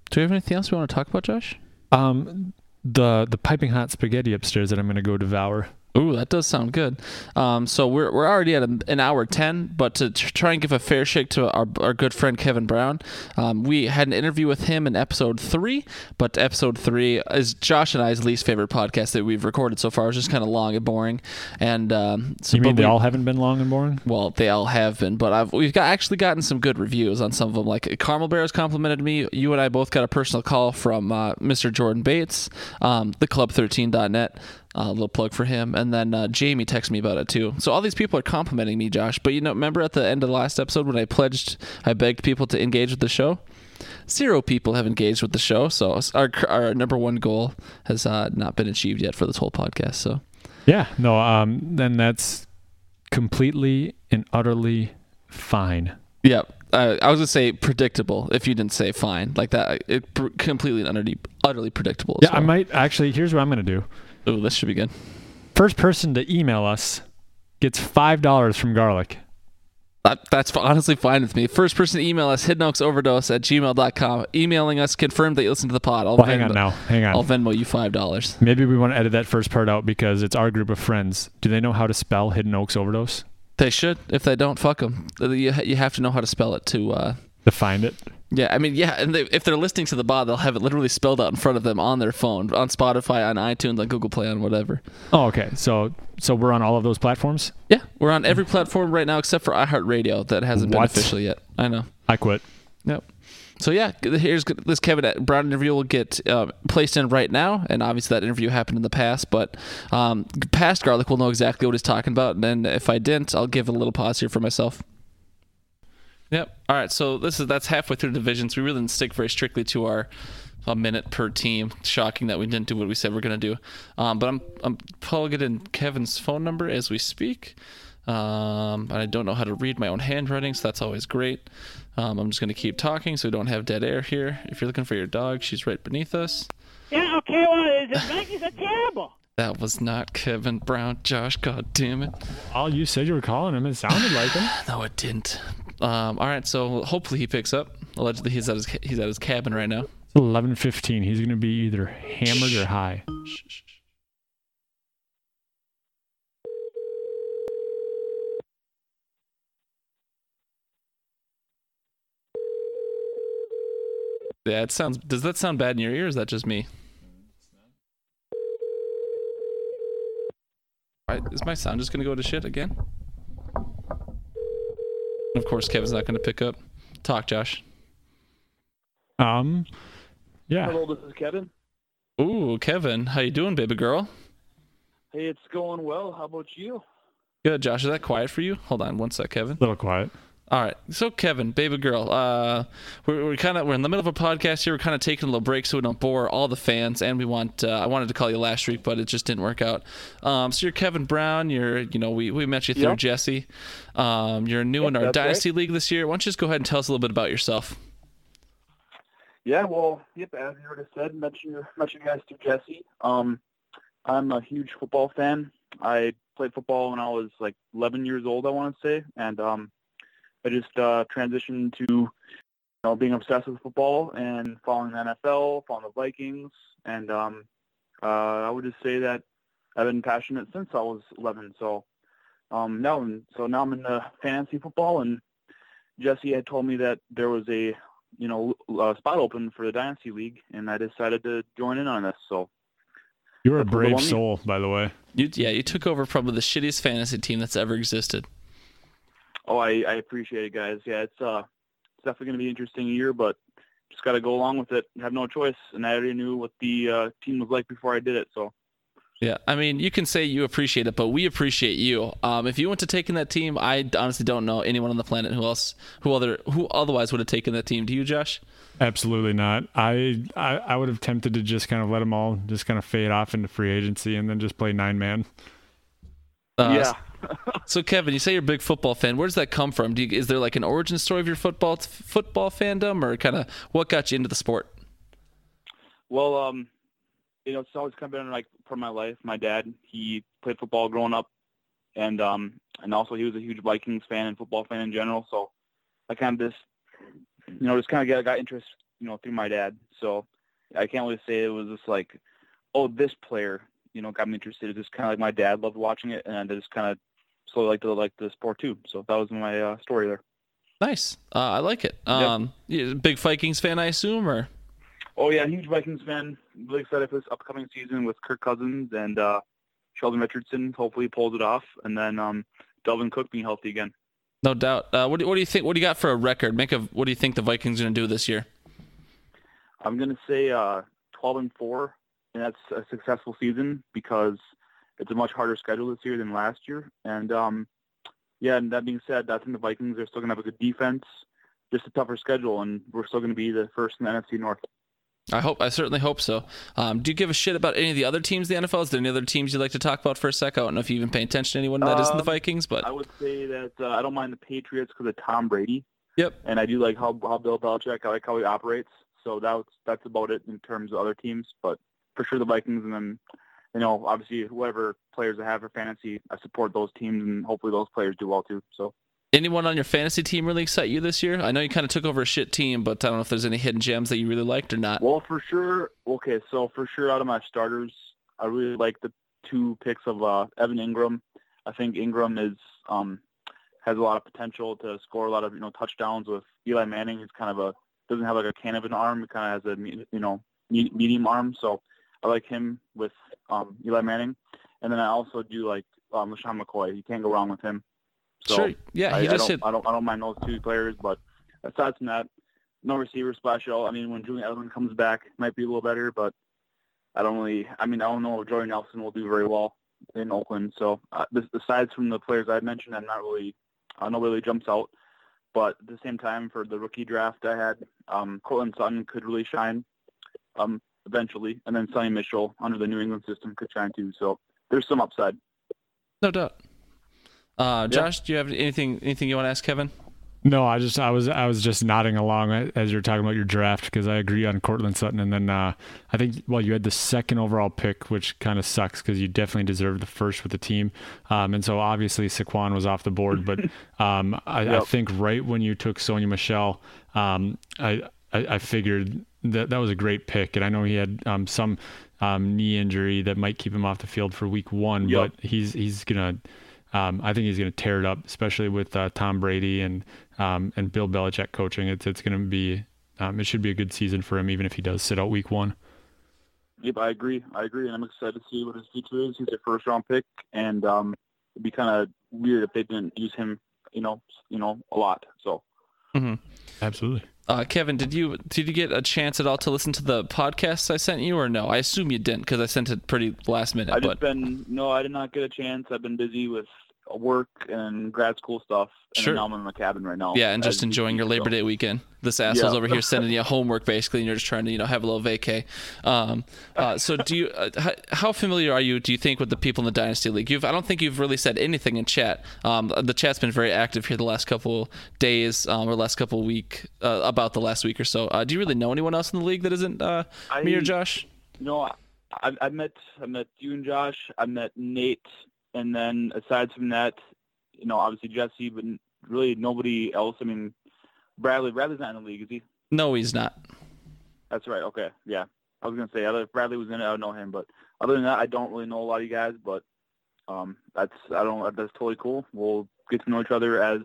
do we have anything else we want to talk about, Josh? Um, the the piping hot spaghetti upstairs that I'm gonna go devour. Ooh, that does sound good. Um, so we're, we're already at an hour 10, but to try and give a fair shake to our, our good friend Kevin Brown, um, we had an interview with him in episode three, but episode three is Josh and I's least favorite podcast that we've recorded so far. It's just kind of long and boring. And um, so, You mean they we, all haven't been long and boring? Well, they all have been, but I've, we've got, actually gotten some good reviews on some of them. Like Carmel Bears complimented me. You and I both got a personal call from uh, Mr. Jordan Bates, um, theclub13.net. A uh, little plug for him. And then uh, Jamie texted me about it too. So all these people are complimenting me, Josh. But you know, remember at the end of the last episode when I pledged, I begged people to engage with the show? Zero people have engaged with the show. So our, our number one goal has uh, not been achieved yet for this whole podcast. So yeah, no, um, then that's completely and utterly fine. Yeah. I, I was gonna say predictable if you didn't say fine like that. It completely and utterly, utterly predictable. Yeah, well. I might actually. Here's what I'm gonna do. Ooh, this should be good. First person to email us gets five dollars from Garlic. That, that's honestly fine with me. First person to email us, hiddenoaksoverdose at gmail.com. Emailing us, confirm that you listen to the pod. I'll Well, hang on now. Hang on. I'll Venmo you five dollars. Maybe we want to edit that first part out because it's our group of friends. Do they know how to spell Hidden Oaks Overdose? They should. If they don't, fuck them. You, you have to know how to spell it to. Uh, To find it. Yeah, I mean, yeah, and they, if they're listening to the pod, they'll have it literally spelled out in front of them on their phone, on Spotify, on iTunes, on Google Play, on whatever. Oh, okay. So so we're on all of those platforms. Yeah, we're on every platform right now except for iHeartRadio that hasn't been official yet. I know. I quit. Yep. So yeah, here's this Kevin Brown interview will get uh, placed in right now, and obviously that interview happened in the past, but um, past Garlic will know exactly what he's talking about, and then if I didn't, I'll give a little pause here for myself. Yep. All right. So this is that's halfway through the divisions. We really didn't stick very strictly to our a minute per team. Shocking that we didn't do what we said we're gonna do. Um, but I'm I'm plugging in Kevin's phone number as we speak. Um, and I don't know how to read my own handwriting, so that's always great. Um, I'm just gonna keep talking so we don't have dead air here. If you're looking for your dog, she's right beneath us. Yeah, okay, well, the Yankees are terrible. That was not Kevin Brown, Josh. God damn it. All you said you were calling him. It sounded like him. No, it didn't. Um, all right, so hopefully he picks up. Allegedly, he's at his he's at his cabin right now. It's eleven fifteen. He's gonna be either hammered or high. Yeah, it sounds. Does that sound bad in your ear? Or is that just me? All right, is my sound just gonna go to shit again? Of course, Kevin's not going to pick up. Talk, Josh. Um, yeah. Hello, this is Kevin. Ooh, Kevin, how you doing, baby girl? Hey, it's going well. How about you? Good, Josh. Is that quiet for you? Hold on one sec, Kevin. A little quiet. All right. So, Kevin, baby girl, uh, we're, we're kind of we're in the middle of a podcast here. We're kind of taking a little break so we don't bore all the fans. And we want uh, I wanted to call you last week, but it just didn't work out. Um, so you're Kevin Brown. You're you know we, we met you through Yep. Jesse. Um, you're new in our that's right. dynasty league this year. Why don't you just go ahead and tell us a little bit about yourself? Yeah, well, yep, as you already said, mention your mention you guys to Jesse. Um, I'm a huge football fan. I played football when I was like 11 years old, I want to say, and um, I just uh, transitioned to you know being obsessed with football and following the NFL, following the Vikings, and um, uh, I would just say that I've been passionate since I was 11. So um, now, so now I'm in the fantasy football, and Jesse had told me that there was a you know, a spot open for the Dynasty League, and I decided to join in on this. So, You're a brave soul, by the way. You yeah, you took over probably the shittiest fantasy team that's ever existed. Oh, I, I appreciate it, guys. Yeah, it's uh, it's definitely going to be an interesting year, but just got to go along with it. Have no choice, and I already knew what the uh, team was like before I did it. So, Yeah, I mean, you can say you appreciate it, but we appreciate you. Um, if you went to taking that team, I honestly don't know anyone on the planet who else, who other, who otherwise would have taken that team. Do you, Josh? Absolutely not. I, I I would have tempted to just kind of let them all just kind of fade off into free agency and then just play nine man. Uh, yeah. So, Kevin, you say you're a big football fan. Where does that come from? You, is there like an origin story of your football football fandom, or kind of what got you into the sport? Well, um, you know, it's always kind of been like part of my life. My dad, he played football growing up, and um, and also he was a huge Vikings fan and football fan in general. So I kind of just, you know, just kind of got got interest, you know, through my dad. So I can't really say it was just like, oh, this player, you know, got me interested. It's just kind of like my dad loved watching it, and I just kind of slowly like to like the sport too. So that was my uh, story there. Nice. Uh, I like it. Um, a big Vikings fan, I assume, or Oh yeah, huge Vikings fan. Really excited for this upcoming season with Kirk Cousins and uh, Sheldon Richardson. Hopefully pulls it off, and then um, Dalvin Cook being healthy again. no doubt. Uh, what do, what do you think? What do you got for a record? Make of what do you think the Vikings are going to do this year? I'm gonna say uh, 12 and four, and that's a successful season because it's a much harder schedule this year than last year. And um, yeah, and that being said, I think the Vikings are still gonna have a good defense, just a tougher schedule, and we're still gonna be the first in the NFC North. I hope. I certainly hope so. Um, do you give a shit about any of the other teams in the NFL? Is there any other teams you'd like to talk about for a sec? I don't know if you even pay attention to anyone that not the Um, Vikings, but I would say that uh, I don't mind the Patriots because of Tom Brady. Yep. And I do like how, how Bill Belichick. I like how he operates. So that's that's about it in terms of other teams. But for sure the Vikings, and then you know obviously whoever players I have for fantasy, I support those teams, and hopefully those players do well too. So anyone on your fantasy team really excite you this year? I know you kind of took over a shit team, but I don't know if there's any hidden gems that you really liked or not. well, for sure. Okay, so for sure out of my starters, I really like the two picks of uh, Evan Engram. I think Engram is um, has a lot of potential to score a lot of you know touchdowns with Eli Manning. He's kind of a doesn't have like a can of an arm. He kind of has a you know medium arm. So I like him with um, Eli Manning, and then I also do like um, LeSean McCoy. You can't go wrong with him. So sure. Yeah, I, he I just don't, hit. I don't I don't mind those two players, but aside from that, no receiver special. I mean, when Julian Edelman comes back, it might be a little better, but I don't really. I mean, I don't know if Jordan Nelson will do very well in Oakland. So uh, this, aside from the players I mentioned, I'm not really. Uh, nobody really jumps out. But at the same time, for the rookie draft I had, um, Courtland Sutton could really shine um, eventually, and then Sony Michel under the New England system could shine too. So there's some upside. No doubt. Uh, Josh, do you have anything anything you want to ask Kevin? No, I just I was I was just nodding along as you're talking about your draft because I agree on Courtland Sutton, and then uh, I think well you had the second overall pick, which kind of sucks because you definitely deserved the first with the team, um, and so obviously Saquon was off the board, but um, I, I think right when you took Sony Michel, um, I, I I figured that that was a great pick, and I know he had um, some um, knee injury that might keep him off the field for week one, Yep. but he's he's gonna. Um, I think he's going to tear it up, especially with uh, Tom Brady and um, and Bill Belichick coaching. It's it's going to be um, it should be a good season for him, even if he does sit out week one. Yep, I agree. I agree, and I'm excited to see what his future is. He's a first round pick, and um, it'd be kind of weird if they didn't use him you know, you know, a lot. So Absolutely. Uh, Kevin, did you did you get a chance at all to listen to the podcast I sent you, or no? I assume you didn't because I sent it pretty last minute. I but been no, I did not get a chance. I've been busy with work and grad school stuff. And Sure. Now I'm in my cabin right now. yeah, and just enjoying your Labor. Day weekend. This asshole's Yeah. over here sending you homework basically, and you're just trying to you know have a little vacay. Um, uh, so do you? Uh, how, how familiar are you? Do you think with the people in the Dynasty League? You've I don't think you've really said anything in chat. Um, the chat's been very active here the last couple days um, or last couple week uh, about the last week or so. Uh, do you really know anyone else in the league that isn't uh, me or Josh? No. I, I met I met you and Josh. I met Nate, and then aside from that, you know, obviously Jesse, but really nobody else. I mean, Bradley. Bradley's not in the league, is he? No, he's not. That's right. Okay, yeah. I was gonna say other if Bradley was in it, I would know him, but other than that, I don't really know a lot of you guys. But um, that's I don't. That's totally cool. We'll get to know each other as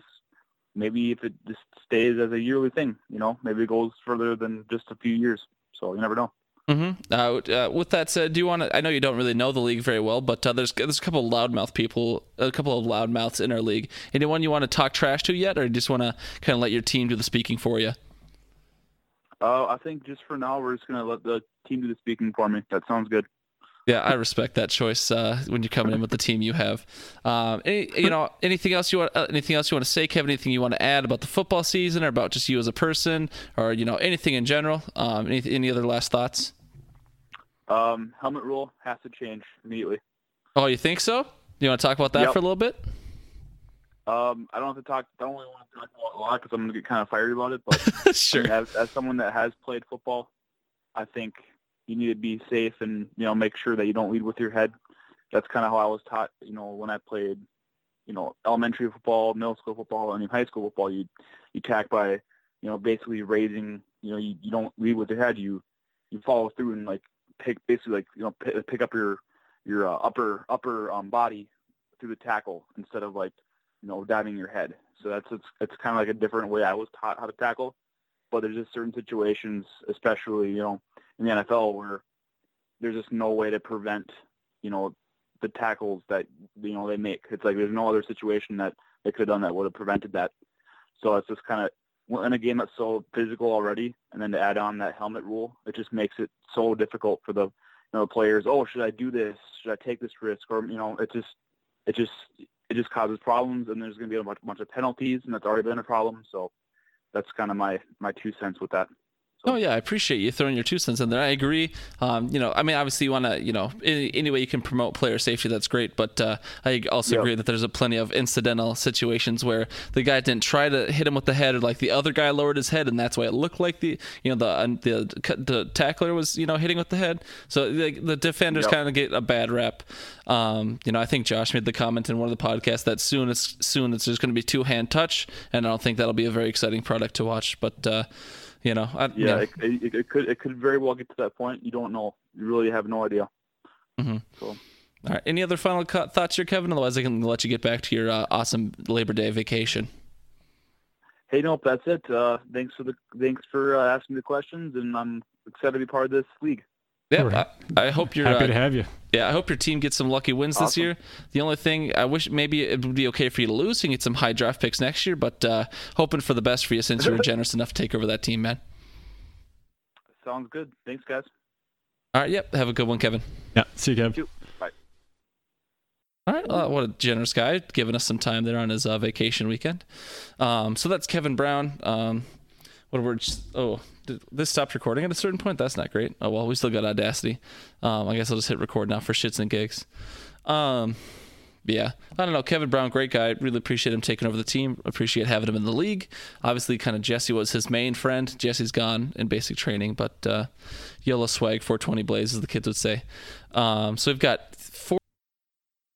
maybe if it just stays as a yearly thing. You know, maybe it goes further than just a few years. So you never know. Hmm Uh, uh, with that said, do you want to? I know you don't really know the league very well, but uh, there's there's a couple of loudmouth people, a couple of loudmouths in our league. Anyone you want to talk trash to yet, or just want to kind of let your team do the speaking for you? Uh, I think just for now, we're just gonna let the team do the speaking for me. That sounds good. Yeah, I respect that choice uh, when you're coming in with the team you have. Um, any, you know, anything else you want? Uh, anything else you want to say, Kevin? Anything you want to add about the football season, or about just you as a person, or you know, anything in general? Um, any, any other last thoughts? Um, helmet rule has to change immediately. Oh, you think so? You want to talk about that Yep. for a little bit? Um, I don't have to talk. I don't really want to talk about it a lot because I'm gonna get kind of fiery about it. But sure. I mean, as, as someone that has played football, I think you need to be safe and you know make sure that you don't lead with your head. That's kind of how I was taught. You know, when I played, you know, elementary football, middle school football, and even high school football, you you tack by, you know, basically raising. You know, you, you don't lead with your head. You you follow through and like pick basically like you know pick, up your your uh, upper upper um, body through the tackle instead of like you know diving your head. So that's it's, it's kind of like a different way I was taught how to tackle. But there's just certain situations, especially you know in the NFL, where there's just no way to prevent you know the tackles that you know they make. It's like there's no other situation that they could have done that would have prevented that. So it's just kind of in a game that's so physical already, and then to add on that helmet rule, it just makes it so difficult for the you know players. Oh, should I do this? Should I take this risk? Or you know, it just it just it just causes problems, and there's going to be a bunch, bunch of penalties, and that's already been a problem. So that's kind of my my two cents with that. Oh yeah, I appreciate you throwing your two cents in there. I agree. Um, you know, I mean, obviously you want to, you know, any, any way you can promote player safety, that's great. But uh, I also Yep. agree that there's a plenty of incidental situations where the guy didn't try to hit him with the head, or like the other guy lowered his head, and that's why it looked like the, you know, the the the tackler was, you know, hitting with the head. So the, the defenders Yep. kind of get a bad rep. Um, you know, I think Josh made the comment in one of the podcasts that soon it's soon it's just going to be two hand touch, and I don't think that'll be a very exciting product to watch. But uh, you know, I, you Yeah, know, it, it, it could it could very well get to that point. You don't know. You really have no idea. Mhm. So All right. Any other final thoughts here, Kevin? Otherwise, I can let you get back to your uh, awesome Labor Day vacation. hey, nope, that's it. Uh, thanks for the thanks for uh, asking the questions, and I'm excited to be part of this league. Yeah, I, I hope you're. Happy uh, to have you. yeah, I hope your team gets some lucky wins this year. The only thing I wish maybe it would be okay for you to lose and get some high draft picks next year, but uh, hoping for the best for you since you were generous enough to take over that team, man. Sounds good. Thanks, guys. All right. Yep. Have a good one, Kevin. Yeah. See you, Kevin. Bye. All right. Uh, what a generous guy, giving us some time there on his uh, vacation weekend. Um, so that's Kevin Brown. Um, what were just, oh, did this stopped recording at a certain point? That's not great. Oh well, we still got Audacity. Um, I guess I'll just hit record now for shits and gigs. Um, yeah, I don't know. Kevin Brown, great guy. Really appreciate him taking over the team. Appreciate having him in the league. Obviously, kind of Jesse was his main friend. Jesse's gone in basic training, but uh, yellow swag 420 blaze, as the kids would say. Um, so we've got.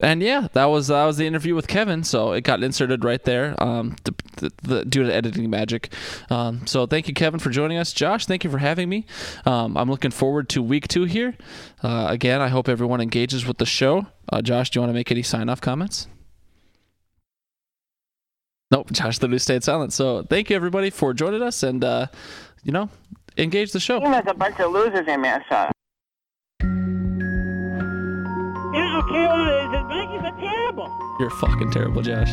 And yeah, that was that was the interview with Kevin. So it got inserted right there, um, the, the, the, due to editing magic. Um, so thank you, Kevin, for joining us. Josh, thank you for having me. Um, I'm looking forward to week two here. Uh, again, I hope everyone engages with the show. Uh, Josh, do you want to make any sign off comments? Nope, Josh the literally stayed silent. So thank you, everybody, for joining us, and uh, you know, engage the show. Has a bunch of losers in Minnesota. You're fucking terrible, Josh.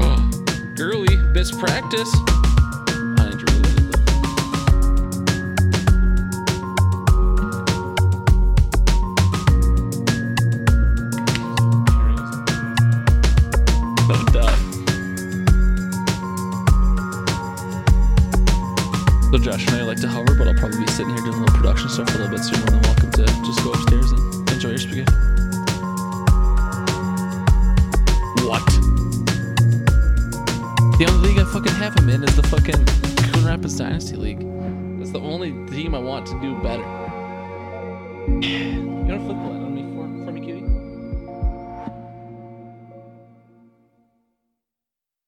Oh, girly, best practice. Josh and I like to hover, but I'll probably be sitting here doing a little production stuff for a little bit, so you're more than welcome to just go upstairs and enjoy your spaghetti. What? The only league I fucking have him in is the fucking Coon Rapids Dynasty League. That's the only team I want to do better. You know, flip the